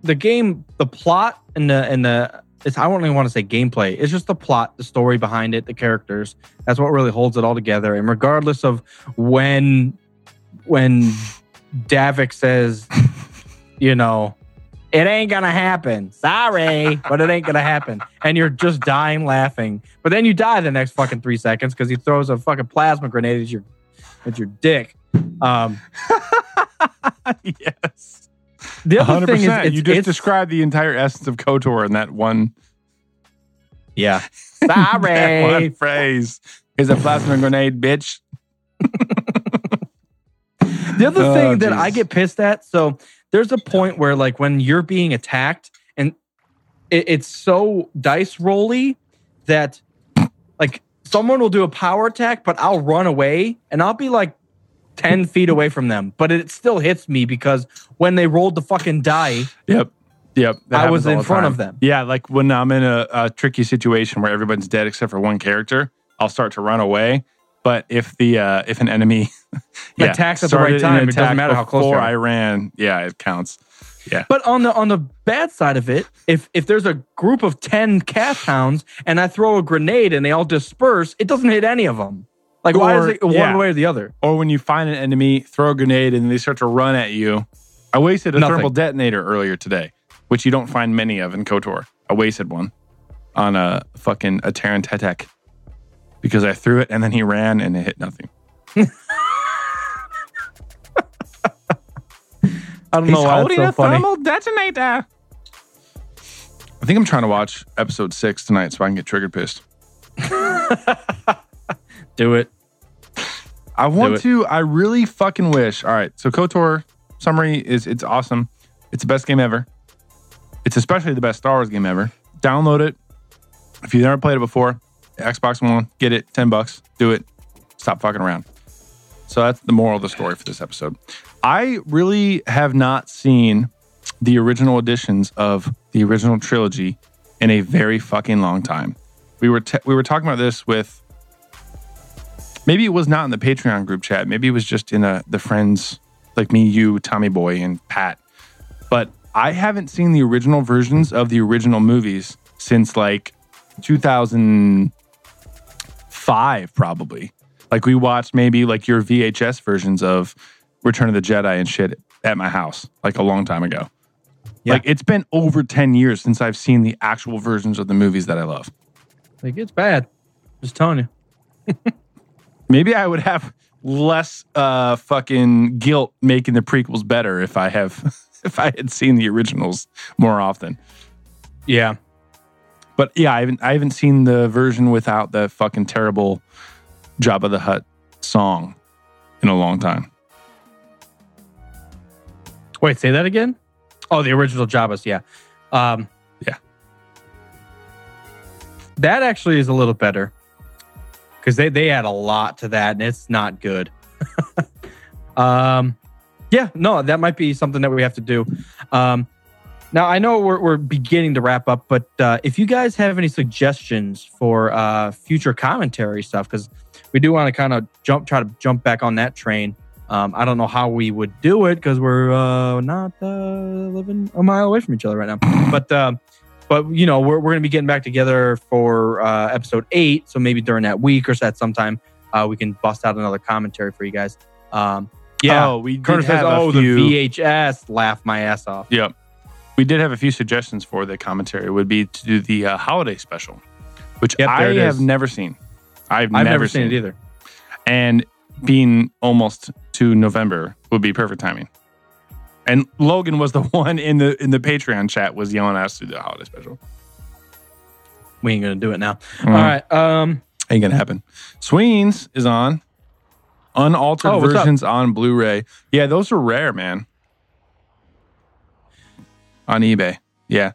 the game, the plot and the and the it's I don't even want to say gameplay. It's just the plot, the story behind it, the characters. That's what really holds it all together. And regardless of when when Davik says, you know, it ain't gonna happen. Sorry, but it ain't gonna happen. And you're just dying laughing. But then you die the next fucking three seconds because he throws a fucking plasma grenade at your at your dick. Um, yes, the other hundred thing is, You just described the entire essence of Kotor in that one, yeah. that Sorry. one phrase. Is a plasma grenade, bitch. The other Oh, thing that I get pissed at, so there's a point where like when you're being attacked and it, it's so dice rolly that like someone will do a power attack, but I'll run away and I'll be like 10 feet away from them, but it still hits me because when they rolled the fucking die, Yep. Yep. I was in front time. of them. Yeah, like when I'm in a, a tricky situation where everyone's dead except for one character, I'll start to run away. But if the uh, if an enemy yeah, Attacks at the right time, it doesn't matter how close before. I ran, yeah, it counts. Yeah. But on the on the bad side of it, if if there's a group of ten kath hounds and I throw a grenade and they all disperse, it doesn't hit any of them. Like why is it one yeah. way or the other? Or when you find an enemy, throw a grenade, and they start to run at you. I wasted a Nothing. thermal detonator earlier today, which you don't find many of in KOTOR. I wasted one on a fucking a Terentatek because I threw it and then he ran and it hit nothing. I don't know why it's so a funny. Thermal detonator. I think I'm trying to watch episode six tonight so I can get trigger pissed. Do it. I want to. I really fucking wish. All right. So KOTOR summary is it's awesome. It's the best game ever. It's especially the best Star Wars game ever. Download it. If you've never played it before, Xbox One, get it. Ten bucks. Do it. Stop fucking around. So that's the moral of the story for this episode. I really have not seen the original editions of the original trilogy in a very fucking long time. We were te- we were talking about this with maybe it was not in the Patreon group chat. Maybe it was just in a, the friends like me, you, Tommy Boy, and Pat. But I haven't seen the original versions of the original movies since like 2005, probably. Like we watched maybe like your VHS versions of Return of the Jedi and shit at my house like a long time ago. Yeah. Like it's been over 10 years since I've seen the actual versions of the movies that I love. Like it's bad. Just telling you. Maybe I would have less uh fucking guilt making the prequels better if I have if I had seen the originals more often. Yeah. But yeah, I haven't I haven't seen the version without the fucking terrible Jabba the Hutt song in a long time. Wait, say that again? Oh, the original Jabba's, yeah. Um Yeah. That actually is a little better. Because they, they add a lot to that and it's not good. um yeah, no, that might be something that we have to do. Um now I know we're, we're beginning to wrap up, but uh, if you guys have any suggestions for uh, future commentary stuff, because we do want to kind of jump, try to jump back on that train. Um, I don't know how we would do it because we're uh, not uh, living a mile away from each other right now. But um, but you know we're we're gonna be getting back together for uh, episode eight. So maybe during that week or so at sometime uh, we can bust out another commentary for you guys. Um, yeah, Oh, we did Curtis says, "Oh, few- the VHS, laugh my ass off." Yep. We did have a few suggestions for the commentary. Would be to do the uh, holiday special, which Yep, I have never seen. I've, I've never, seen, it either. And being almost to November would be perfect timing. And Logan was the one in the in the Patreon chat was yelling at us to do the holiday special. We ain't gonna do it now. Mhm. All right. Um, Ain't gonna happen. Sweens is on. Unaltered Oh, versions on Blu-ray. Yeah, those are rare, man. On eBay. Yeah.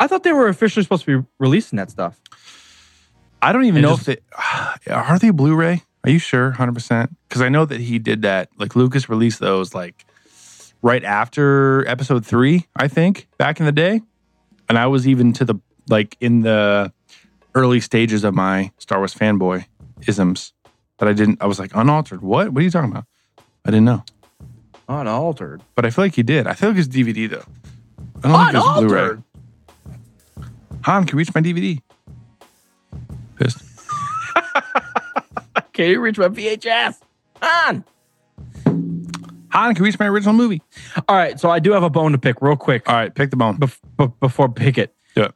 I thought they were officially supposed to be releasing that stuff. I don't even And know just- if they are they Blu-ray. Are you sure, hundred percent? Because I know that he did that. Like Lucas released those like right after Episode three, I think, back in the day. And I was even to the like in the early stages of my Star Wars fanboy isms that I didn't. I was like unaltered. What? What are you talking about? I didn't know, Unaltered. but I feel like he did. I feel like it's DVD though. I don't think it was Blu-ray. Han, can you reach my DVD? Pissed. Can you reach my VHS? On. Han, can you reach my original movie? All right. So I do have a bone to pick real quick All right, pick the bone. bef- be- before pick it. Do it.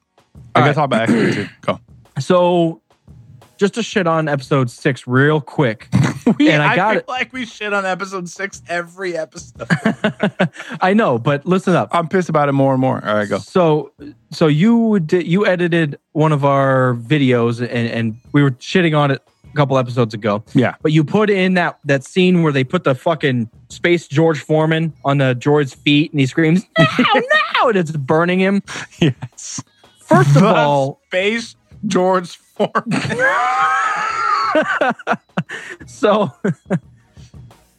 I All gotta right. talk about X-Men too. Go. So just to shit on episode six real quick. We, And I got feel it. like we shit on episode six every episode. I know, but listen up. I'm pissed about it more and more. All right, go. So, so you did you edited one of our videos, and and we were shitting on it a couple episodes ago. Yeah. But you put in that that scene where they put the fucking space George Foreman on the droid's feet, and he screams, "No, no!" and it's burning him. Yes. First of The all, Space George So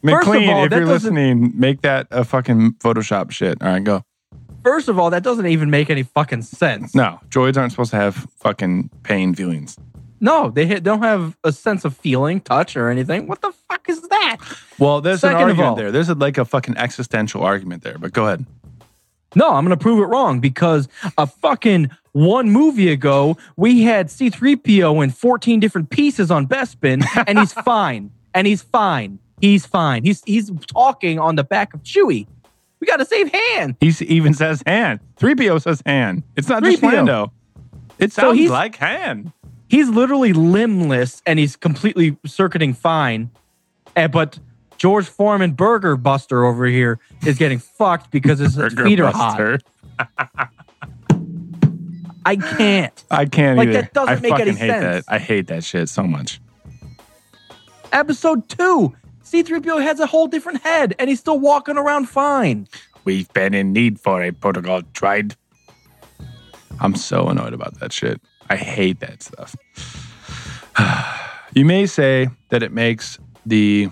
McLean, all, if you're listening, make that a fucking Photoshop shit. All right, go. first of all, that doesn't even make any fucking sense. No, droids aren't supposed to have fucking pain feelings. No, they don't have a sense of feeling, touch, or anything. What the fuck is that? Well, there's Second an argument all- there. There's a, like a fucking existential argument there, but go ahead. No, I'm going to prove it wrong because a fucking one movie ago, we had C3PO in 14 different pieces on Bespin, and he's fine. And he's fine. He's fine. He's he's talking on the back of Chewie. We got to save Han. He even says Han. 3PO says Han. It's not just 3PO. Lando. It sounds he's- like Han. He's literally limbless and he's completely circuiting fine. Eh, but George Foreman Burger Buster over here is getting fucked because his Burger feet are hot. I can't. I can't Like, either. that doesn't I make fucking any hate sense. that. I hate that shit so much. Episode two, C3PO has a whole different head and he's still walking around fine. We've been in need for a protocol tried. I'm so annoyed about that shit. I hate that stuff. you may say that it makes the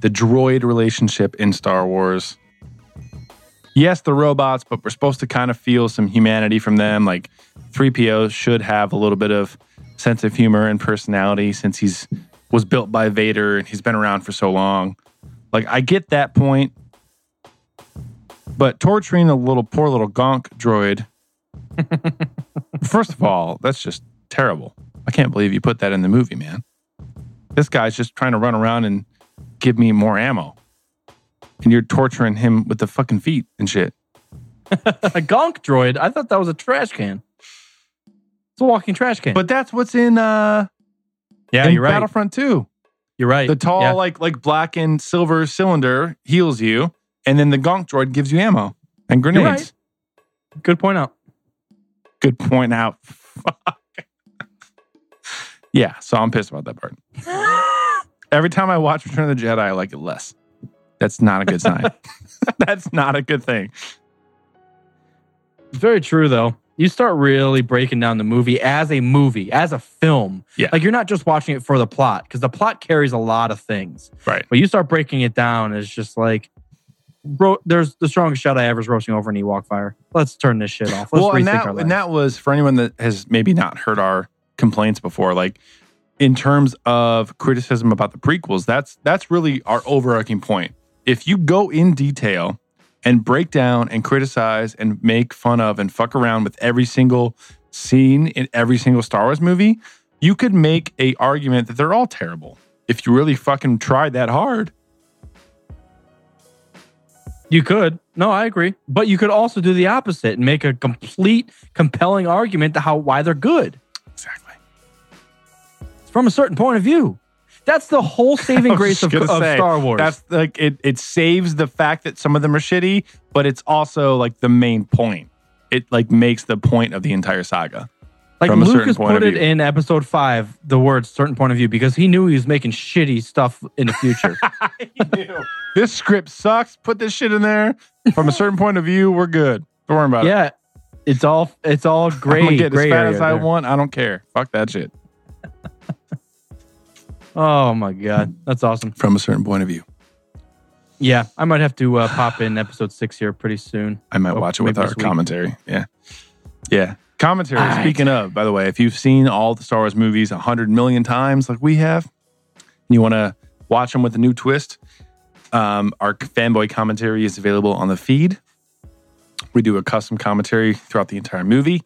the droid relationship in Star Wars. Yes, the robots, but we're supposed to kind of feel some humanity from them. Like 3PO should have a little bit of sense of humor and personality since he's was built by Vader and he's been around for so long. Like I get that point, but torturing a little poor little gonk droid. first of all, that's just terrible. I can't believe you put that in the movie, man. This guy's just trying to run around and give me more ammo. And you're torturing him with the fucking feet and shit. A gonk droid. I thought that was a trash can. It's a walking trash can. But that's what's in uh yeah, in you're right. Battlefront 2. You're right. The tall, Yeah. like like black and silver cylinder heals you, and then the gonk droid gives you ammo and You're grenades. right. Good point out. Good point out. Fuck. yeah, so I'm pissed about that part. Every time I watch Return of the Jedi, I like it less. That's not a good sign. That's not a good thing. Very true, though. You start really breaking down the movie as a movie, as a film. Yeah. Like you're not just watching it for the plot, because the plot carries a lot of things. Right. But you start breaking it down, it's just like, bro, there's the strongest shot I ever is roasting over an Ewok fire. Let's turn this shit off. Let's well, rethink and that, and that was for anyone that has maybe not heard our complaints before. Like in terms of criticism about the prequels, that's that's really our overarching point. If you go in detail and break down and criticize and make fun of and fuck around with every single scene in every single Star Wars movie, you could make a argument that they're all terrible. If you really fucking tried that hard. You could. No, I agree. But you could also do the opposite and make a complete compelling argument to how why they're good. From a certain point of view. That's the whole saving grace of, of say, Star Wars. That's like it it saves the fact that some of them are shitty, but it's also like the main point. It like makes the point of the entire saga. like from a Lucas point put it in episode five, the words certain point of view, because he knew he was making shitty stuff in the future. This script sucks. Put this shit in there. From a certain point of view, we're good. Don't worry about it. yeah. It's all it's all gray. I'm gonna get as gray fat area as I there. want. I don't care. Fuck that shit. Oh my god. That's awesome. From a certain point of view. Yeah. I might have to uh, pop in episode six here pretty soon. I might Oh, watch it with our commentary. Yeah. Yeah. Commentary. Right. Speaking of, by the way, if you've seen all the Star Wars movies a hundred million times like we have, and you want to watch them with a new twist, um, our fanboy commentary is available on the feed. We do a custom commentary throughout the entire movie.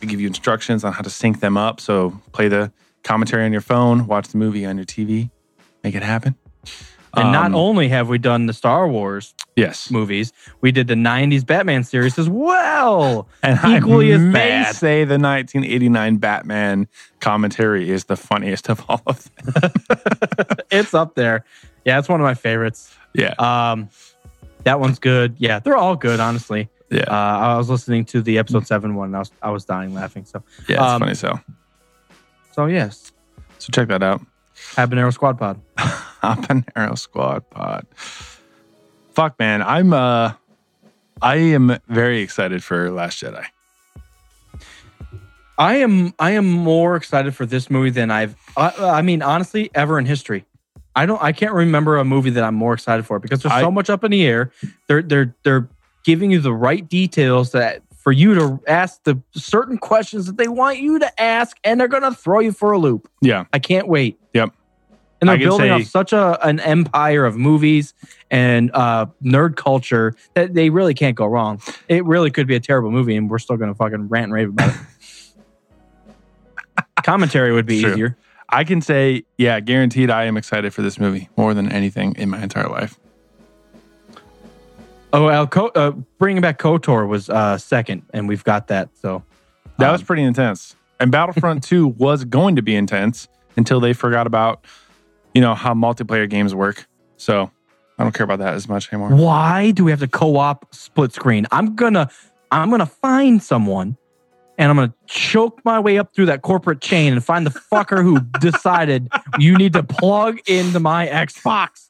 We give you instructions on how to sync them up. So play the commentary on your phone, watch the movie on your TV, make it happen. And not Um, only have we done the Star Wars yes, movies, we did the 90s Batman series as well. And Equally I as may bad. say the 1989 Batman commentary is the funniest of all of them. It's up there. Yeah, it's one of my favorites. Yeah, Um, that one's good. Yeah, they're all good, honestly. yeah, Uh, I was listening to the episode seven one. And I was I was dying laughing. So yeah. It's um, funny so. So yes, So check that out. Habanero Squad Pod. Habanero Squad Pod. Fuck, man, I'm uh, I am very excited for Last Jedi. I am I am more excited for this movie than I've I, I mean honestly ever in history. I don't I can't remember a movie that I'm more excited for because there's I- so much up in the air. They're they're they're giving you the right details that for you to ask the certain questions that they want you to ask and they're going to throw you for a loop. Yeah, I can't wait. Yep. And they're building say- up such a an empire of movies and uh, nerd culture that they really can't go wrong. It really could be a terrible movie, and we're still going to fucking rant and rave about it. Commentary would be True. easier. I can say, yeah, guaranteed. I am excited for this movie more than anything in my entire life. Oh, well, Co- uh, bringing back Kotor was uh, second, and we've got that. So That um, was pretty intense. And Battlefront 2 was going to be intense until they forgot about, you know, how multiplayer games work. So I don't care about that as much anymore. why do we have to co-op split screen? I'm gonna I'm gonna find someone and I'm gonna choke my way up through that corporate chain and find the fucker who decided you need to plug into my Xbox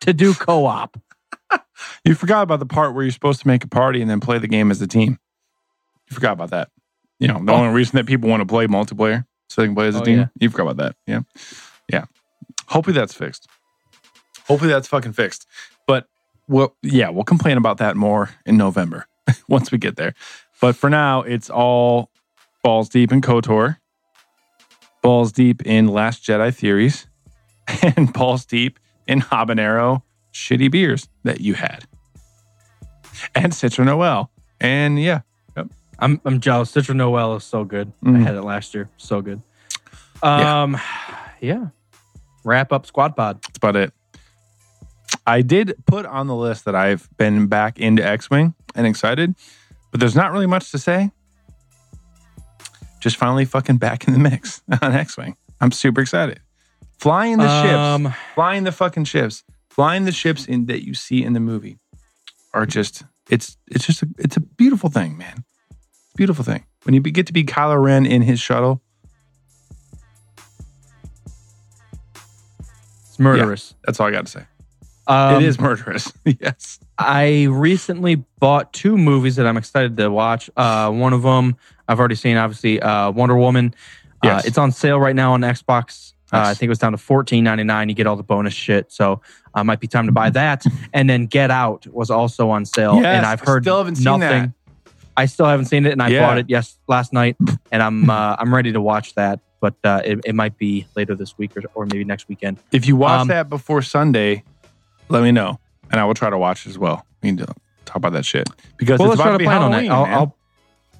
to do co-op. You forgot about the part where you're supposed to make a party and then play the game as a team. You forgot about that. You know, the Oh. only reason that people want to play multiplayer so they can play as a Oh, team. yeah. You forgot about that. Yeah. Yeah. Hopefully that's fixed. Hopefully that's fucking fixed. But well, yeah, we'll complain about that more in November once we get there. But for now, it's all balls deep in KOTOR, balls deep in Last Jedi theories, and balls deep in habanero shitty beers that you had. And Citra Noel. And yeah, I'm I'm jealous. Citra Noel is so good. I Mm. had it last year. So good. Um yeah. Wrap up squad pod. that's about it. I did put on the list that I've been back into X Wing and excited, but there's not really much to say. Just finally fucking back in the mix on X Wing. I'm super excited. Flying the Um, ships, flying the fucking ships, flying the ships in that you see in the movie are just it's it's just a, it's a beautiful thing, man. Beautiful thing when you get to be Kylo Ren in his shuttle. It's murderous. That's all I got to say. Um, it is murderous. yes. I recently bought two movies that I'm excited to watch. Uh, one of them I've already seen, obviously, uh, Wonder Woman. Uh, it's on sale right now on Xbox. Uh, I think it was down to fourteen ninety nine. You get all the bonus shit, so uh, might be time to buy that. and then Get Out was also on sale, Yes, and I've heard still haven't seen nothing. that. I still haven't seen it, and I Yeah. bought it yes last night, and I'm uh, I'm ready to watch that. but uh, it, it might be later this week or, or maybe next weekend. If you watch Um, that before Sunday, let me know, and I will try to watch it as well. We need to talk about that shit because well, it's about to to be plan on Halloween. that. I'll. I'll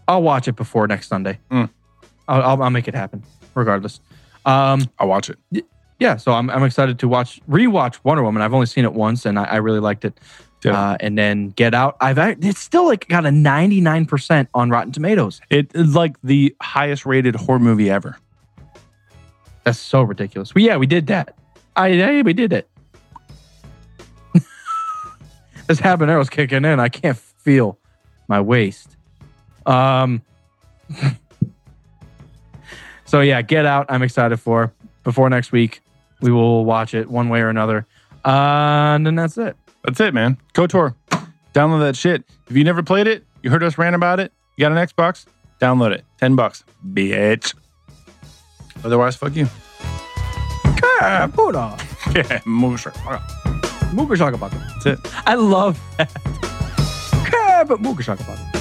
I'll watch it before next Sunday. Mm. I'll, I'll I'll make it happen regardless. Um, I'll watch it. Yeah, so I'm I'm excited to watch rewatch Wonder Woman. I've only seen it once, and I, I really liked it. Yeah. Uh, and then Get Out. I've it's still like got a 99 percent on Rotten Tomatoes. It is like the highest rated horror movie ever. That's so ridiculous. Well, yeah, we did that. I yeah, we did it. this habanero's kicking in. I can't feel my waist. Um. so yeah, Get Out. I'm excited for. Before next week, we will watch it one way or another. Uh, and then that's it. That's it, man. KOTOR. Download that shit. If you never played it, you heard us rant about it, you got an Xbox, download it. 10 bucks. Bitch. Otherwise, fuck you. Ah, Buddha. Yeah, Moosh. Mooga shaka baka. That's it. I love that. Ah, but Mooga shaka baka.